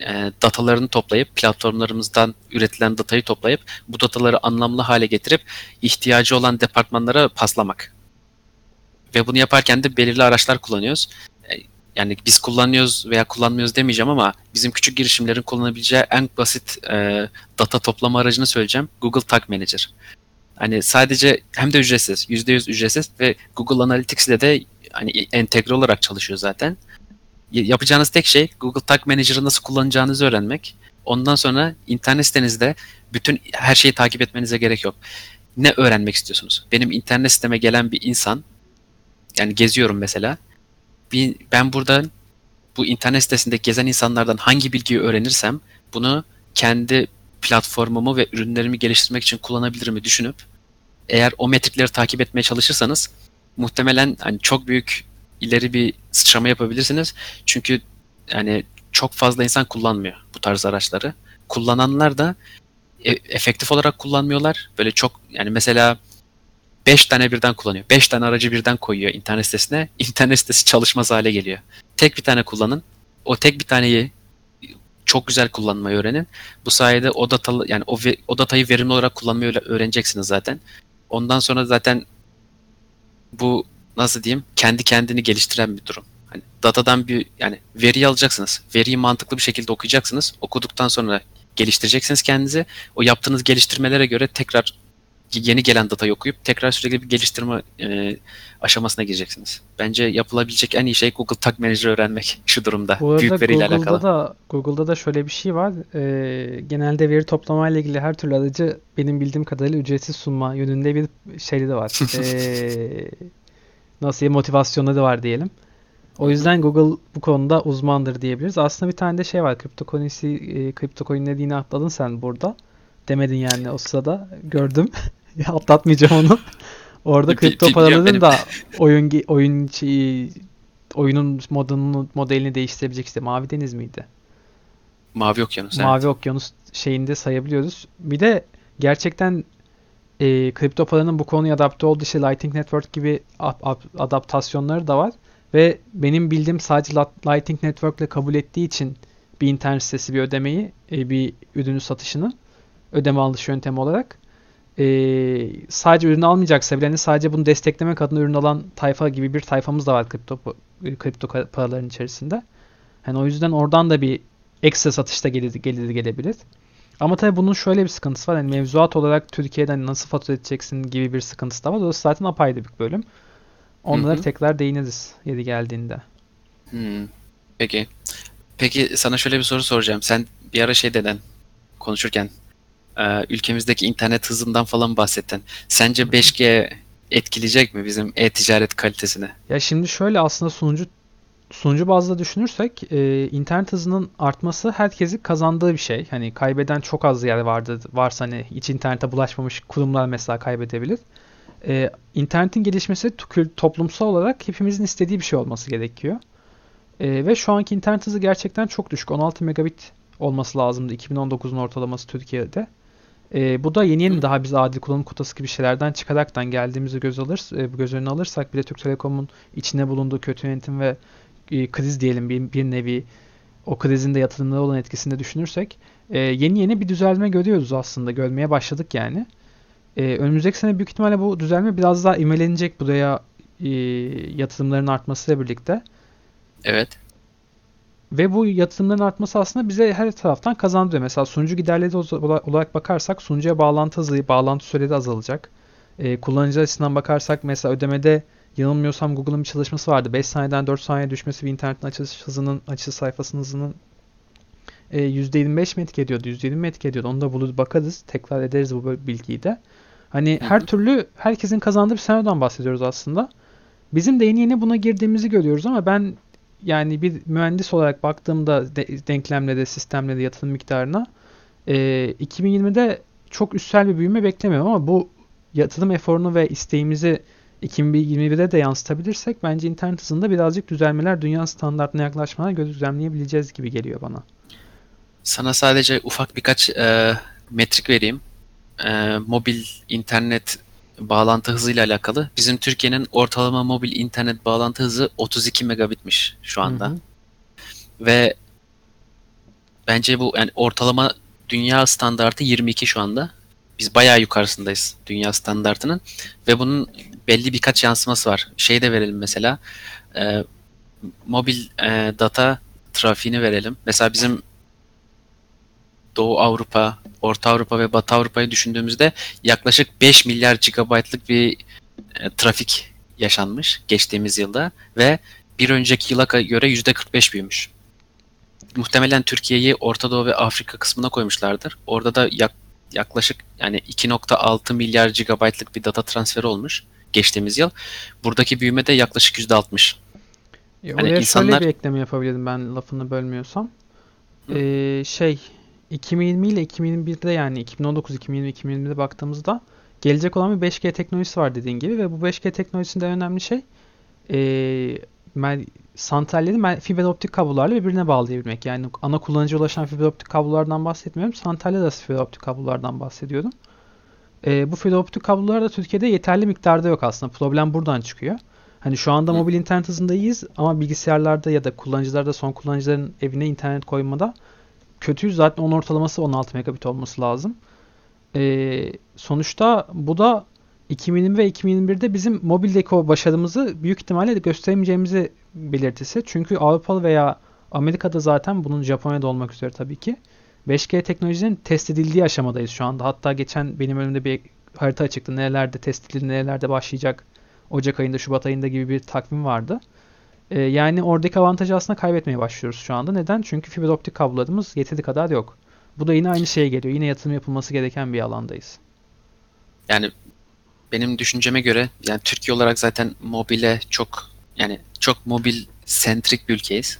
e, datalarını toplayıp platformlarımızdan üretilen datayı toplayıp bu dataları anlamlı hale getirip ihtiyacı olan departmanlara paslamak. Ve bunu yaparken de belirli araçlar kullanıyoruz. E, Yani biz kullanıyoruz veya kullanmıyoruz demeyeceğim ama bizim küçük girişimlerin kullanabileceği en basit e, data toplama aracını söyleyeceğim. Google Tag Manager. Hani sadece hem de ücretsiz, %100 ücretsiz ve Google Analytics ile de hani entegre olarak çalışıyor zaten. Yapacağınız tek şey Google Tag Manager'ı nasıl kullanacağınızı öğrenmek. Ondan sonra internet sitenizde bütün her şeyi takip etmenize gerek yok. Ne öğrenmek istiyorsunuz? Benim internet siteme gelen bir insan, yani geziyorum mesela. Bir, ben buradan bu internet sitesinde gezen insanlardan hangi bilgiyi öğrenirsem bunu kendi platformumu ve ürünlerimi geliştirmek için kullanabilirim düşünüp eğer o metrikleri takip etmeye çalışırsanız muhtemelen hani çok büyük ileri bir sıçrama yapabilirsiniz. Çünkü yani çok fazla insan kullanmıyor bu tarz araçları. Kullananlar da e- efektif olarak kullanmıyorlar. Böyle çok yani mesela 5 tane birden kullanıyor. 5 tane aracı birden koyuyor internet sitesine. *laughs* İnternet sitesi çalışmaz hale geliyor. Tek bir tane kullanın. O tek bir taneyi çok güzel kullanmayı öğrenin. Bu sayede o datalı yani o, o datayı verimli olarak kullanmayı öğreneceksiniz zaten. Ondan sonra zaten bu nasıl diyeyim kendi kendini geliştiren bir durum. Hani datadan bir yani veriyi alacaksınız. Veriyi mantıklı bir şekilde okuyacaksınız. Okuduktan sonra geliştireceksiniz kendinizi. O yaptığınız geliştirmelere göre tekrar yeni gelen datayı okuyup tekrar sürekli bir geliştirme e, aşamasına gireceksiniz. Bence yapılabilecek en iyi şey Google Tag Manager öğrenmek *laughs* şu durumda. Bu arada Büyük veriyle Google'da alakalı. da Google'da da şöyle bir şey var. Ee, genelde veri toplamayla ilgili her türlü aracı benim bildiğim kadarıyla ücretsiz sunma yönünde bir şeyleri de var. Ee, *laughs* nasıl diyeyim motivasyonları var diyelim. O yüzden Google bu konuda uzmandır diyebiliriz. Aslında bir tane de şey var. Kripto coin'i, e, kripto coin dediğini atladın sen burada. Demedin yani o sırada. Gördüm. *laughs* Ya Atlatmayacağım onu. *laughs* Orada kripto paraların da *laughs* oyun oyun şeyi- oyunun modunu modelini değiştirebilecek işte Mavi Deniz miydi? Mavi Okyanus. evet. Mavi Okyanus şeyinde sayabiliyoruz. Bir de gerçekten e, kripto paranın bu konuya adapte olduğu işte Lightning Network gibi ap- ap- adaptasyonları da var. Ve benim bildiğim sadece Lightning Network ile kabul ettiği için bir internet sitesi bir ödemeyi, e, bir ürünü satışını ödeme alış yöntemi olarak e, sadece ürünü almayacaksa bile hani sadece bunu desteklemek adına ürün alan tayfa gibi bir tayfamız da var kripto kripto paraların içerisinde. Hani o yüzden oradan da bir ekstra satışta gelir, gelir gelebilir. Ama tabii bunun şöyle bir sıkıntısı var. Yani mevzuat olarak Türkiye'den nasıl fatura edeceksin gibi bir sıkıntısı da var. Orası zaten apayrı bir bölüm. Onlara Hı hı. tekrar değiniriz yeri geldiğinde. Hmm. Peki. Peki sana şöyle bir soru soracağım. Sen bir ara şey dedin konuşurken e, ülkemizdeki internet hızından falan bahsettin. Sence 5G etkileyecek mi bizim e-ticaret kalitesini? Ya şimdi şöyle aslında sunucu sunucu bazda düşünürsek e, internet hızının artması herkesin kazandığı bir şey. Hani kaybeden çok az yer vardı. Varsa hani hiç internete bulaşmamış kurumlar mesela kaybedebilir. E, internetin gelişmesi toplumsal olarak hepimizin istediği bir şey olması gerekiyor. E, ve şu anki internet hızı gerçekten çok düşük. 16 megabit olması lazımdı 2019'un ortalaması Türkiye'de. E, bu da yeni yeni daha biz adil kullanım kotası gibi şeylerden çıkaraktan geldiğimizi göz alır, e, göz önüne alırsak bir de Türk Telekom'un içinde bulunduğu kötü yönetim ve e, kriz diyelim bir, bir nevi o krizin de yatırımlara olan etkisini de düşünürsek e, yeni yeni bir düzelme görüyoruz aslında. Görmeye başladık yani. E, önümüzdeki sene büyük ihtimalle bu düzelme biraz daha ivmelenecek buraya e, yatırımların artmasıyla birlikte. Evet. Ve bu yatırımların artması aslında bize her taraftan kazandırıyor. Mesela sunucu giderleri olarak bakarsak sunucuya bağlantı hızı, bağlantı süreleri azalacak. Ee, kullanıcı açısından bakarsak mesela ödemede yanılmıyorsam Google'ın bir çalışması vardı. 5 saniyeden 4 saniye düşmesi bir internetin açılış hızının, açılış sayfasının hızının e, %25 mi etki ediyordu, %20 mi etki ediyordu? Onu da bulur bakarız. Tekrar ederiz bu bilgiyi de. Hani her türlü herkesin kazandığı bir senaryodan bahsediyoruz aslında. Bizim de yeni yeni buna girdiğimizi görüyoruz ama ben yani bir mühendis olarak baktığımda de, denklemle sistemle de yatırım miktarına e, 2020'de çok üstsel bir büyüme beklemiyorum ama bu yatırım eforunu ve isteğimizi 2021'de de yansıtabilirsek bence internet hızında birazcık düzelmeler, dünya standartına yaklaşmalar gözlemleyebileceğiz gibi geliyor bana. Sana sadece ufak birkaç e, metrik vereyim. E, mobil internet bağlantı hızıyla alakalı. Bizim Türkiye'nin ortalama mobil internet bağlantı hızı 32 megabitmiş şu anda. Hı hı. Ve bence bu yani ortalama dünya standartı 22 şu anda. Biz bayağı yukarısındayız dünya standartının ve bunun belli birkaç yansıması var. Şey de verelim mesela e, mobil e, data trafiğini verelim. Mesela bizim Doğu Avrupa, Orta Avrupa ve Batı Avrupa'yı düşündüğümüzde yaklaşık 5 milyar gigabaytlık bir e, trafik yaşanmış geçtiğimiz yılda ve bir önceki yıla göre %45 büyümüş. Muhtemelen Türkiye'yi Orta Doğu ve Afrika kısmına koymuşlardır. Orada da yak- yaklaşık yani 2.6 milyar gigabaytlık bir data transferi olmuş geçtiğimiz yıl. Buradaki büyüme de yaklaşık %60. E, Hani oraya insanlar- şöyle bir ekleme yapabilirim ben lafını bölmüyorsam. Ee, şey 2020 ile 2021'de yani 2019, 2020, 2021'de baktığımızda gelecek olan bir 5G teknolojisi var dediğin gibi ve bu 5G teknolojisinde en önemli şey mer- santralleri fiber optik kablolarla birbirine bağlayabilmek. Yani ana kullanıcıya ulaşan fiber optik kablolardan bahsetmiyorum. Santraller arası fiber optik kablolardan bahsediyorum. Ee, bu fiber optik kablolar da Türkiye'de yeterli miktarda yok aslında. Problem buradan çıkıyor. Hani şu anda mobil internet hızında iyiyiz ama bilgisayarlarda ya da kullanıcılarda son kullanıcıların evine internet koymada kötüyüz. Zaten onun ortalaması 16 megabit olması lazım. Ee, sonuçta bu da 2020 ve 2021'de bizim mobildeki o başarımızı büyük ihtimalle de gösteremeyeceğimizi belirtisi. Çünkü Avrupa veya Amerika'da zaten bunun Japonya'da olmak üzere tabii ki 5G teknolojinin test edildiği aşamadayız şu anda. Hatta geçen benim önümde bir harita çıktı. Nerelerde test edilir, nerelerde başlayacak. Ocak ayında, Şubat ayında gibi bir takvim vardı. Ee, yani oradaki avantajı aslında kaybetmeye başlıyoruz şu anda. Neden? Çünkü fiber optik kablolarımız yeteri kadar yok. Bu da yine aynı şeye geliyor. Yine yatırım yapılması gereken bir alandayız. Yani benim düşünceme göre yani Türkiye olarak zaten mobile çok yani çok mobil sentrik bir ülkeyiz.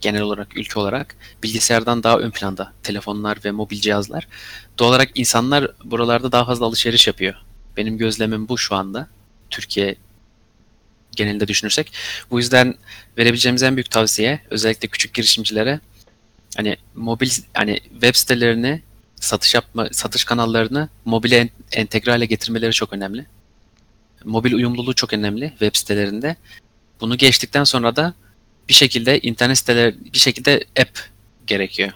Genel olarak ülke olarak bilgisayardan daha ön planda telefonlar ve mobil cihazlar. Doğal olarak insanlar buralarda daha fazla alışveriş yapıyor. Benim gözlemim bu şu anda. Türkiye genelinde düşünürsek. Bu yüzden verebileceğimiz en büyük tavsiye özellikle küçük girişimcilere hani mobil hani web sitelerini satış yapma satış kanallarını mobile en- entegre hale getirmeleri çok önemli. Mobil uyumluluğu çok önemli web sitelerinde. Bunu geçtikten sonra da bir şekilde internet siteleri bir şekilde app gerekiyor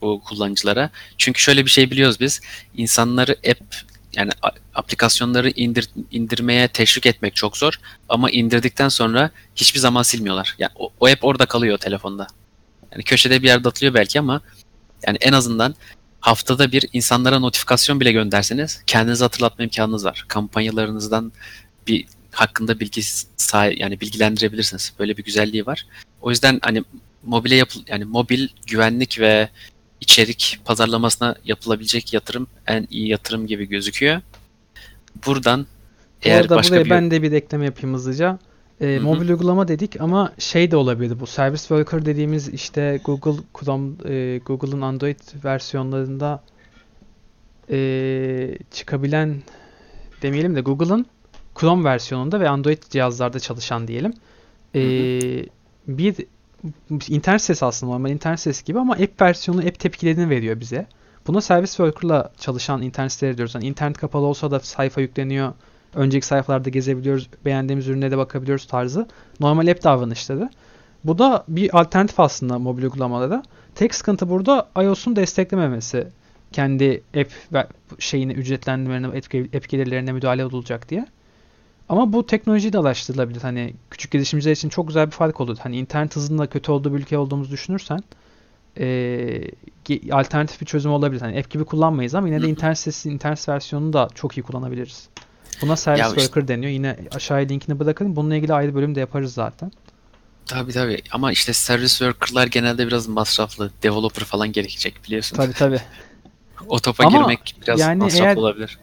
bu kullanıcılara. Çünkü şöyle bir şey biliyoruz biz. insanları app yani aplikasyonları indir, indirmeye teşvik etmek çok zor ama indirdikten sonra hiçbir zaman silmiyorlar. Yani o, o app orada kalıyor telefonda. Yani köşede bir yerde atılıyor belki ama yani en azından haftada bir insanlara notifikasyon bile gönderseniz kendinizi hatırlatma imkanınız var. Kampanyalarınızdan bir hakkında bilgi yani bilgilendirebilirsiniz. Böyle bir güzelliği var. O yüzden hani mobile yapıl yani mobil güvenlik ve içerik pazarlamasına yapılabilecek yatırım en iyi yatırım gibi gözüküyor. Buradan Bu eğer arada başka buraya bir ben de bir ekleme yapayım hızlıca. Hı. mobil uygulama dedik ama şey de olabilir bu Service Worker dediğimiz işte Google Chrome, e, Google'ın Android versiyonlarında e, çıkabilen demeyelim de Google'ın Chrome versiyonunda ve Android cihazlarda çalışan diyelim. E, bir internet sitesi aslında normal internet sitesi gibi ama app versiyonu app tepkilerini veriyor bize. Buna Service Worker'la çalışan internet siteleri diyoruz. Yani internet kapalı olsa da sayfa yükleniyor. Önceki sayfalarda gezebiliyoruz. Beğendiğimiz ürünlere de bakabiliyoruz tarzı. Normal app davranışları. Bu da bir alternatif aslında mobil uygulamalara. Tek sıkıntı burada iOS'un desteklememesi. Kendi app ve şeyini ücretlendirmelerine, app gelirlerine müdahale olacak diye. Ama bu teknoloji de araştırılabilir. Hani küçük girişimciler için çok güzel bir fark olur. Hani internet hızının da kötü olduğu bir ülke olduğumuzu düşünürsen ge- alternatif bir çözüm olabilir. Hani app gibi kullanmayız ama yine de internet sitesi, internet versiyonunu da çok iyi kullanabiliriz. Buna Service Ya işte- Worker deniyor. Yine aşağıya linkini bırakın. Bununla ilgili ayrı bölüm de yaparız zaten. Tabii tabii ama işte service worker'lar genelde biraz masraflı. Developer falan gerekecek biliyorsun. Tabii tabii. *laughs* O topa Ama girmek biraz yani masraflı eğer- olabilir.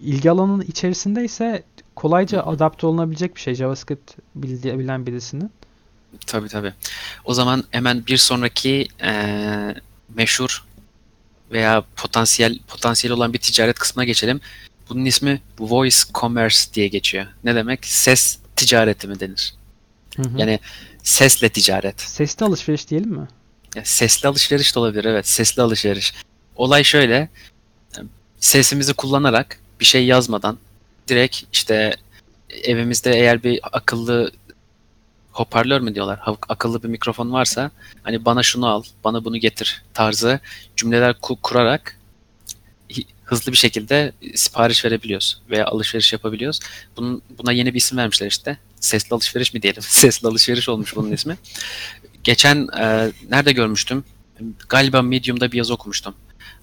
İlgi alanının içerisinde ise kolayca adapte olunabilecek bir şey. JavaScript bilen birisinin. Tabii tabii. O zaman hemen bir sonraki eee, meşhur veya potansiyel potansiyel olan bir ticaret kısmına geçelim. Bunun ismi Voice Commerce diye geçiyor. Ne demek? Ses ticareti mi denir? Hı hı. Yani sesle ticaret. Sesli alışveriş diyelim mi? Ya sesli alışveriş de olabilir evet. Sesli alışveriş. Olay şöyle. Sesimizi kullanarak bir şey yazmadan direkt işte evimizde eğer bir akıllı hoparlör mü diyorlar? Akıllı bir mikrofon varsa hani bana şunu al, bana bunu getir tarzı cümleler ku- kurarak hızlı bir şekilde sipariş verebiliyoruz veya alışveriş yapabiliyoruz. Bunun buna yeni bir isim vermişler işte. Sesli alışveriş mi diyelim? *laughs* Sesli alışveriş olmuş bunun ismi. Geçen e, nerede görmüştüm? Galiba Medium'da bir yazı okumuştum.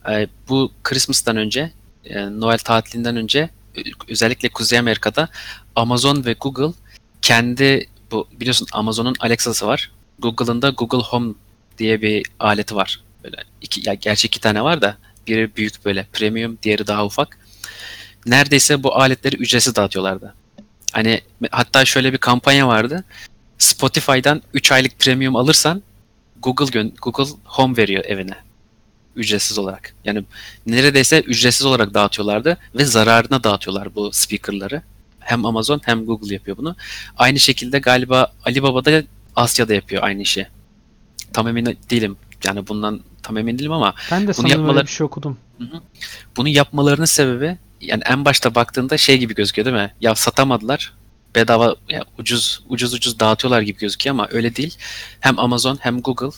E, bu Christmas'tan önce, e, Noel tatilinden önce e, özellikle Kuzey Amerika'da Amazon ve Google kendi bu biliyorsun Amazon'un Alexa'sı var. Google'ın da Google Home diye bir aleti var. Böyle iki, ya gerçi iki tane var da biri büyük böyle premium, diğeri daha ufak. Neredeyse bu aletleri ücretsiz dağıtıyorlardı. Hani hatta şöyle bir kampanya vardı. Spotify'dan 3 aylık premium alırsan Google Google Home veriyor evine. Ücretsiz olarak. Yani neredeyse ücretsiz olarak dağıtıyorlardı ve zararına dağıtıyorlar bu speakerları. Hem Amazon hem Google yapıyor bunu. Aynı şekilde galiba Alibaba da Asya'da yapıyor aynı işi. Tam emin değilim. Yani bundan tam emin değilim ama Ben de öyle yapmaları- bir şey okudum. bunu yapmalarının sebebi yani en başta baktığında şey gibi gözüküyor değil mi? Ya satamadılar. Bedava ya ucuz ucuz ucuz dağıtıyorlar gibi gözüküyor ama öyle değil. Hem Amazon hem Google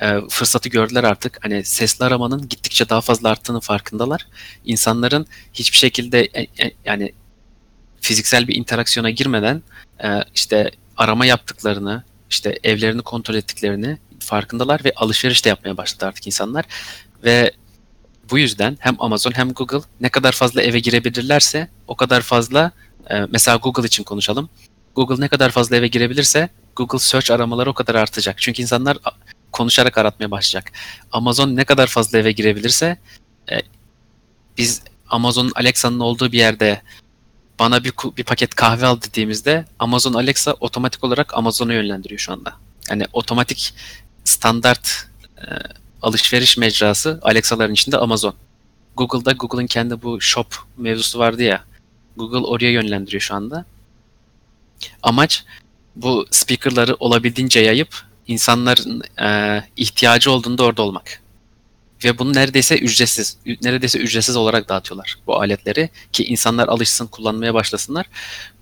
e, fırsatı gördüler artık. Hani sesli aramanın gittikçe daha fazla arttığını farkındalar. İnsanların hiçbir şekilde e, e, yani fiziksel bir interaksiyona girmeden e, işte arama yaptıklarını, işte evlerini kontrol ettiklerini farkındalar ve alışveriş de yapmaya başladı artık insanlar. Ve bu yüzden hem Amazon hem Google ne kadar fazla eve girebilirlerse o kadar fazla e, mesela Google için konuşalım. Google ne kadar fazla eve girebilirse Google Search aramaları o kadar artacak. Çünkü insanlar konuşarak aratmaya başlayacak. Amazon ne kadar fazla eve girebilirse e, biz Amazon'un Alexa'nın olduğu bir yerde bana bir, bir paket kahve al dediğimizde Amazon Alexa otomatik olarak Amazon'a yönlendiriyor şu anda. Yani otomatik standart e, alışveriş mecrası Alexa'ların içinde Amazon. Google'da Google'ın kendi bu shop mevzusu vardı ya. Google oraya yönlendiriyor şu anda. Amaç bu speakerları olabildiğince yayıp insanların e, ihtiyacı olduğunda orada olmak. Ve bunu neredeyse ücretsiz, neredeyse ücretsiz olarak dağıtıyorlar bu aletleri ki insanlar alışsın, kullanmaya başlasınlar.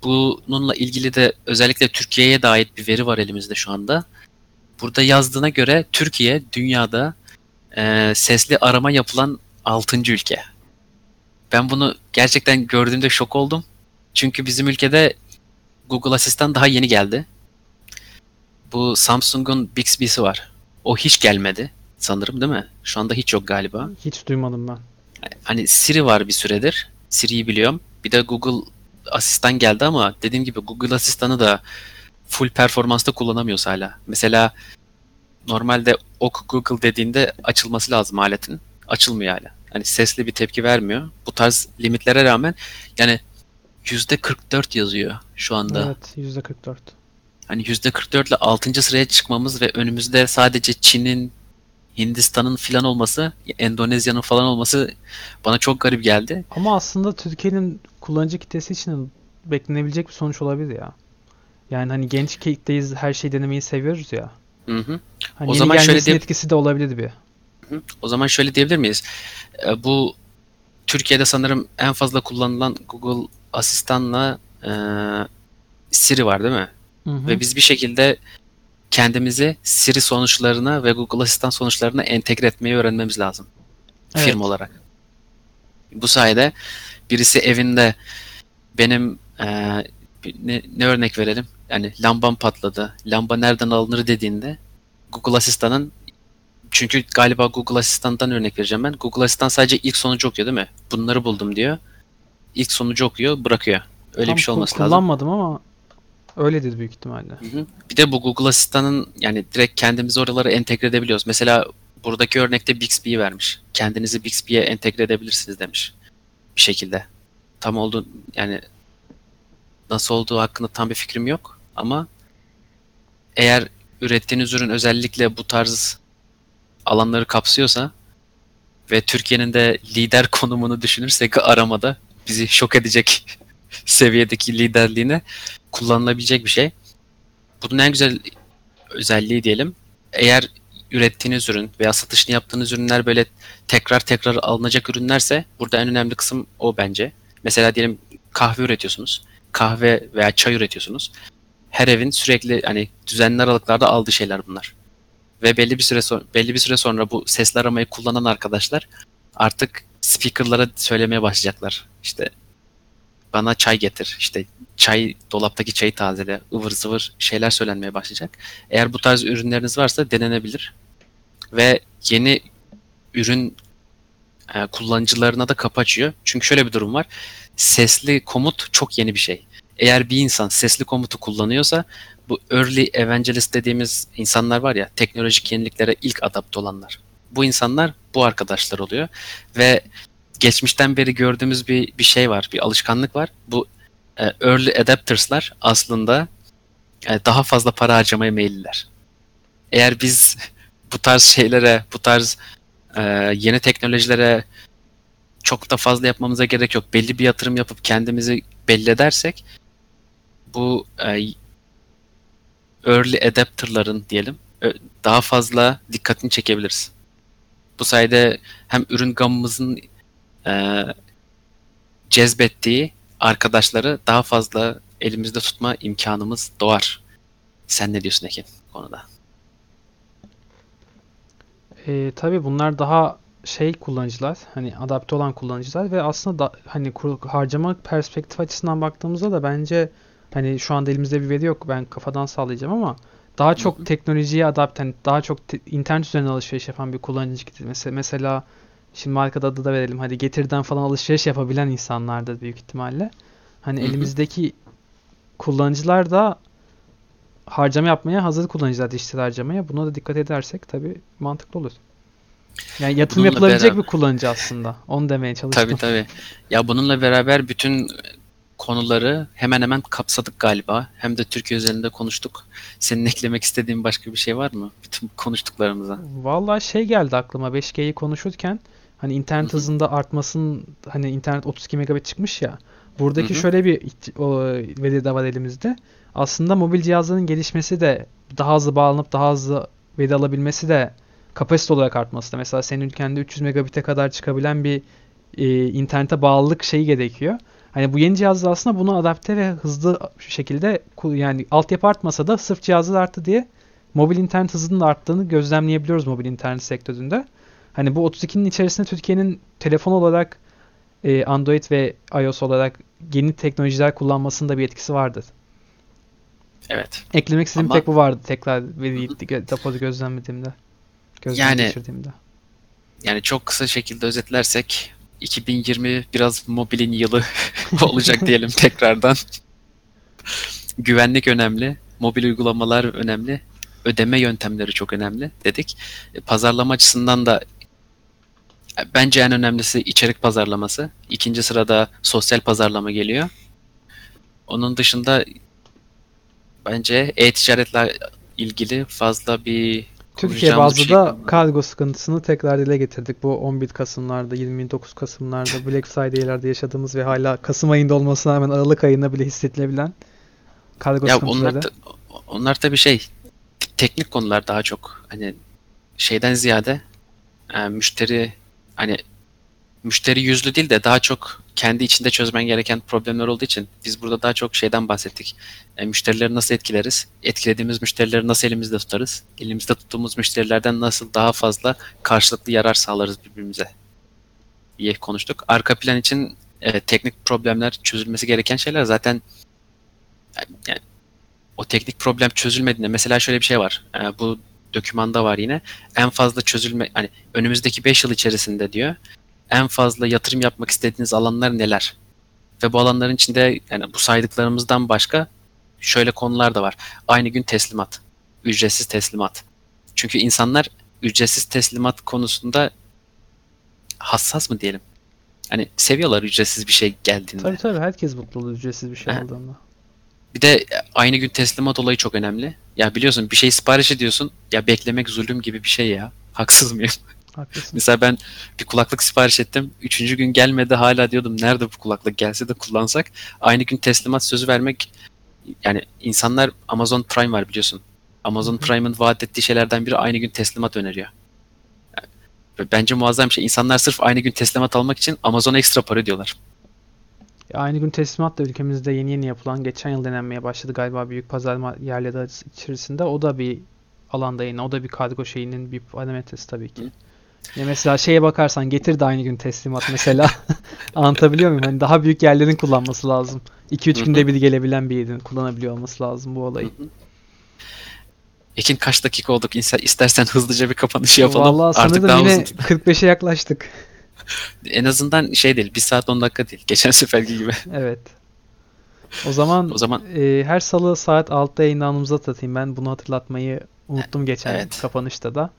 Bununla ilgili de özellikle Türkiye'ye de ait bir veri var elimizde şu anda. Burada yazdığına göre Türkiye dünyada e, sesli arama yapılan 6. ülke. Ben bunu gerçekten gördüğümde şok oldum. Çünkü bizim ülkede Google Asistan daha yeni geldi. Bu Samsung'un Bixby'si var. O hiç gelmedi sanırım değil mi? Şu anda hiç yok galiba. Hiç duymadım ben. Hani Siri var bir süredir. Siri'yi biliyorum. Bir de Google Asistan geldi ama dediğim gibi Google Asistan'ı da full performansta kullanamıyoruz hala. Mesela normalde OK Google dediğinde açılması lazım aletin. Açılmıyor hala. Hani sesli bir tepki vermiyor. Bu tarz limitlere rağmen yani %44 yazıyor şu anda. Evet %44. Hani %44 ile 6. sıraya çıkmamız ve önümüzde sadece Çin'in, Hindistan'ın filan olması, Endonezya'nın falan olması bana çok garip geldi. Ama aslında Türkiye'nin kullanıcı kitlesi için beklenebilecek bir sonuç olabilir ya. Yani hani genç kitleyiz, her şeyi denemeyi seviyoruz ya. Hı hı. Hani O zaman şöyle diye- etkisi de olabilir bir. Hı. O zaman şöyle diyebilir miyiz? E, Bu Türkiye'de sanırım en fazla kullanılan Google Asistan'la e, Siri var değil mi? Hı hı. Ve biz bir şekilde kendimizi Siri sonuçlarına ve Google Asistan sonuçlarına entegre etmeyi öğrenmemiz lazım. Evet. Firma olarak. Bu sayede birisi evinde benim e, ne, ne örnek verelim? Yani lambam patladı. Lamba nereden alınır dediğinde Google Asistan'ın çünkü galiba Google Asistan'dan örnek vereceğim ben. Google Asistan sadece ilk sonucu okuyor değil mi? Bunları buldum diyor. İlk sonucu okuyor, bırakıyor. Öyle Tam bir şey olması lazım. Kullanmadım ama öyledir büyük ihtimalle. Hı hı. Bir de bu Google Asistan'ın yani direkt kendimizi oralara entegre edebiliyoruz. Mesela buradaki örnekte Bixby'yi vermiş. Kendinizi Bixby'ye entegre edebilirsiniz demiş. Bir şekilde. Tam oldu yani nasıl olduğu hakkında tam bir fikrim yok ama eğer ürettiğiniz ürün özellikle bu tarz alanları kapsıyorsa ve Türkiye'nin de lider *laughs* konumunu düşünürsek aramada bizi şok edecek *laughs* seviyedeki liderliğine kullanılabilecek bir şey. Bunun en güzel özelliği diyelim. Eğer ürettiğiniz ürün veya satışını yaptığınız ürünler böyle tekrar tekrar alınacak ürünlerse burada en önemli kısım o bence. Mesela diyelim kahve üretiyorsunuz. Kahve veya çay üretiyorsunuz. Her evin sürekli hani düzenli aralıklarda aldığı şeyler bunlar. Ve belli bir süre sonra belli bir süre sonra bu sesli aramayı kullanan arkadaşlar artık speakerlara söylemeye başlayacaklar. İşte bana çay getir. İşte çay dolaptaki çayı tazele, ıvır zıvır şeyler söylenmeye başlayacak. Eğer bu tarz ürünleriniz varsa denenebilir. Ve yeni ürün e, kullanıcılarına da kapı açıyor. Çünkü şöyle bir durum var. Sesli komut çok yeni bir şey. Eğer bir insan sesli komutu kullanıyorsa bu early evangelist dediğimiz insanlar var ya teknolojik yeniliklere ilk adapte olanlar. Bu insanlar bu arkadaşlar oluyor ve geçmişten beri gördüğümüz bir bir şey var, bir alışkanlık var. Bu e, early adapters'lar aslında e, daha fazla para harcamaya meyilliler. Eğer biz *laughs* bu tarz şeylere, bu tarz e, yeni teknolojilere çok da fazla yapmamıza gerek yok. Belli bir yatırım yapıp kendimizi belli edersek bu e, early adapter'ların diyelim ö- daha fazla dikkatini çekebiliriz. Bu sayede hem ürün gamımızın e, cezbettiği arkadaşları daha fazla elimizde tutma imkanımız doğar. Sen ne diyorsun Ekin konuda? Ee, tabii bunlar daha şey kullanıcılar, hani adapte olan kullanıcılar ve aslında da, hani kur- harcama perspektif açısından baktığımızda da bence hani şu anda elimizde bir veri yok. Ben kafadan sağlayacağım ama daha çok teknolojiye adapte, hani daha çok te- internet üzerinden alışveriş yapan bir kullanıcı kitlesi. Mesela, mesela şimdi marka adı da verelim. Hadi Getir'den falan alışveriş yapabilen insanlardır büyük ihtimalle. Hani elimizdeki kullanıcılar da harcama yapmaya hazır kullanıcılar dijital harcamaya. Buna da dikkat edersek tabii mantıklı olur. Yani yatırım Bununla yapılabilecek beraber- bir kullanıcı aslında. Onu demeye çalıştım. Tabii tabii. Ya bununla beraber bütün konuları hemen hemen kapsadık galiba. Hem de Türkiye üzerinde konuştuk. Senin *laughs* eklemek istediğin başka bir şey var mı? Bütün konuştuklarımıza. Vallahi şey geldi aklıma 5G'yi konuşurken hani internet Hı hı. hızında artmasının hani internet 32 megabit çıkmış ya. Buradaki Hı hı. şöyle bir o, veri de var elimizde. Aslında mobil cihazların gelişmesi de daha hızlı bağlanıp daha hızlı veri alabilmesi de kapasite olarak artması da. Mesela senin ülkende 300 megabit'e kadar çıkabilen bir e, internete bağlılık şeyi gerekiyor. Hani bu yeni cihazlar aslında bunu adapte ve hızlı şekilde yani altyapı artmasa da sırf cihazlar arttı diye mobil internet hızının arttığını gözlemleyebiliyoruz mobil internet sektöründe. Hani bu 32'nin içerisinde Türkiye'nin telefon olarak e, Android ve iOS olarak yeni teknolojiler kullanmasının da bir etkisi vardı. Evet. Eklemek istediğim Ama- tek bu vardı tekrar veriyi gö- depoda gözlemlediğimde. Gözden Yani- geçirdiğimde. Yani çok kısa şekilde özetlersek 2020 biraz mobilin yılı *laughs* olacak diyelim *laughs* tekrardan. Güvenlik önemli, mobil uygulamalar önemli, ödeme yöntemleri çok önemli dedik. E, Pazarlama açısından da bence en önemlisi içerik pazarlaması. İkinci sırada sosyal pazarlama geliyor. Onun dışında bence e-ticaretle ilgili fazla bir Türkiye bazlı bir şey da kargo sıkıntısını tekrar dile getirdik. Bu 11 Kasım'larda, 29 Kasım'larda, *laughs* Black Friday'lerde yaşadığımız ve hala Kasım ayında olmasına rağmen Aralık ayında bile hissedilebilen kargo Ya sıkıntıları. onlar da, onlar tabii şey teknik konular daha çok hani şeyden ziyade e, müşteri hani müşteri yüzlü değil de daha çok kendi içinde çözmen gereken problemler olduğu için biz burada daha çok şeyden bahsettik. E, müşterileri nasıl etkileriz? Etkilediğimiz müşterileri nasıl elimizde tutarız? Elimizde tuttuğumuz müşterilerden nasıl daha fazla karşılıklı yarar sağlarız birbirimize diye konuştuk. Arka plan için e, teknik problemler çözülmesi gereken şeyler zaten yani o teknik problem çözülmediğinde mesela şöyle bir şey var. Ee, bu dokümanda var yine. En fazla çözülme hani önümüzdeki 5 yıl içerisinde diyor. En fazla yatırım yapmak istediğiniz alanlar neler? Ve bu alanların içinde yani bu saydıklarımızdan başka şöyle konular da var. Aynı gün teslimat. Ücretsiz teslimat. Çünkü insanlar ücretsiz teslimat konusunda hassas mı diyelim? Hani seviyorlar ücretsiz bir şey geldiğinde. Tabii tabii herkes mutlu olur ücretsiz bir şey Ha. aldığında. Bir de aynı gün teslimat olayı çok önemli. Ya biliyorsun bir şey sipariş ediyorsun. Ya beklemek zulüm gibi bir şey ya. Haksız mıyım? Haklısın. Mesela ben bir kulaklık sipariş ettim. Üçüncü gün gelmedi hala diyordum nerede bu kulaklık gelse de kullansak. Aynı gün teslimat sözü vermek yani insanlar Amazon Prime var biliyorsun. Amazon. Prime'ın vaat ettiği şeylerden biri aynı gün teslimat öneriyor. Yani, bence muazzam bir şey. İnsanlar sırf aynı gün teslimat almak için Amazon'a ekstra para ödüyorlar. Aynı gün teslimat da ülkemizde yeni yeni yapılan geçen yıl denenmeye başladı galiba büyük pazar yerleri içerisinde. O da bir alanda yine. O da bir kargo şeyinin bir parametresi tabii ki. Hı. Ya mesela şeye bakarsan getir de aynı gün teslimat mesela. *laughs* Anlatabiliyor muyum? Hani daha büyük yerlerin kullanması lazım. 2-3 Hı hı. günde bir gelebilen bir yerin kullanabiliyor olması lazım bu olayı. Ekin kaç dakika olduk? İstersen hızlıca bir kapanış yapalım. Vallahi Artık sanırım daha yine uzun. *laughs* 45'e yaklaştık. En azından şey değil. 1 saat 10 dakika değil. Geçen seferki gibi. *laughs* Evet. O zaman, O zaman- e, her salı saat 6'da yayınlanmamızı hatırlatayım. Ben bunu hatırlatmayı unuttum geçen Evet. kapanışta da.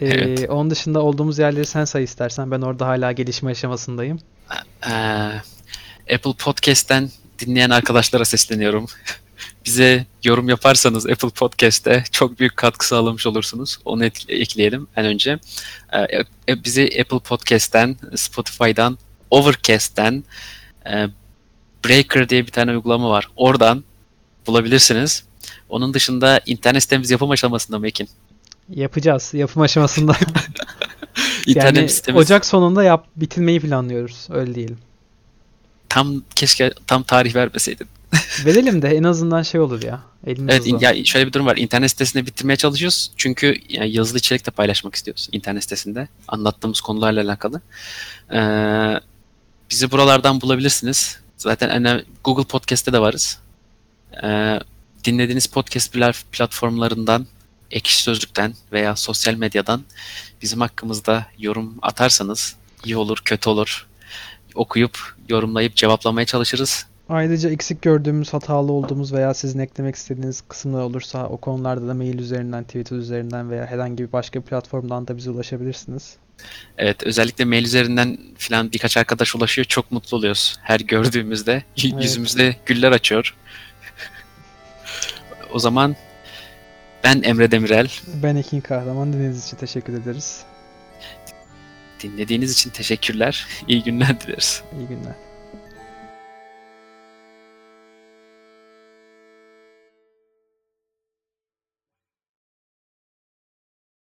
E, Evet. Onun dışında olduğumuz yerleri sen say istersen. Ben orada hala gelişme aşamasındayım. Ee, Apple Podcast'ten dinleyen arkadaşlara sesleniyorum. *laughs* Bize yorum yaparsanız Apple Podcast'te çok büyük katkı sağlamış olursunuz. Onu ekleyelim en önce. Ee, e- bizi Apple Podcast'ten, Spotify'dan, Overcast'ten, e, Breaker diye bir tane uygulama var. Oradan bulabilirsiniz. Onun dışında internet sitemiz yapım aşamasında mı Ekin? Yapacağız. Yapım aşamasında. *laughs* İnternet yani sitemiz Ocak sonunda yap bitirmeyi planlıyoruz. Öyle diyelim. tam keşke tam tarih vermeseydin. *laughs* Verelim de en azından şey olur ya. Elimiz Evet, ya şöyle bir durum var. İnternet sitesinde bitirmeye çalışıyoruz. Çünkü yani yazılı içerik de paylaşmak istiyoruz internet sitesinde. Anlattığımız konularla alakalı. Ee, bizi buralardan bulabilirsiniz. Zaten önemli, Google Podcast'te de varız. Ee, dinlediğiniz podcast pla- platformlarından, Ekşi Sözlük'ten veya sosyal medyadan bizim hakkımızda yorum atarsanız iyi olur, kötü olur. Okuyup, yorumlayıp cevaplamaya çalışırız. Ayrıca eksik gördüğümüz, hatalı olduğumuz veya sizin eklemek istediğiniz kısımlar olursa o konularda da mail üzerinden, Twitter üzerinden veya herhangi bir başka platformdan da bize ulaşabilirsiniz. Evet özellikle mail üzerinden falan birkaç arkadaş ulaşıyor. Çok mutlu oluyoruz her gördüğümüzde. Evet. Yüzümüzde güller açıyor. O zaman ben Emre Demirel. Ben Ekin Kahraman. Dinlediğiniz için teşekkür ederiz. Dinlediğiniz için teşekkürler. İyi günler dileriz. İyi günler.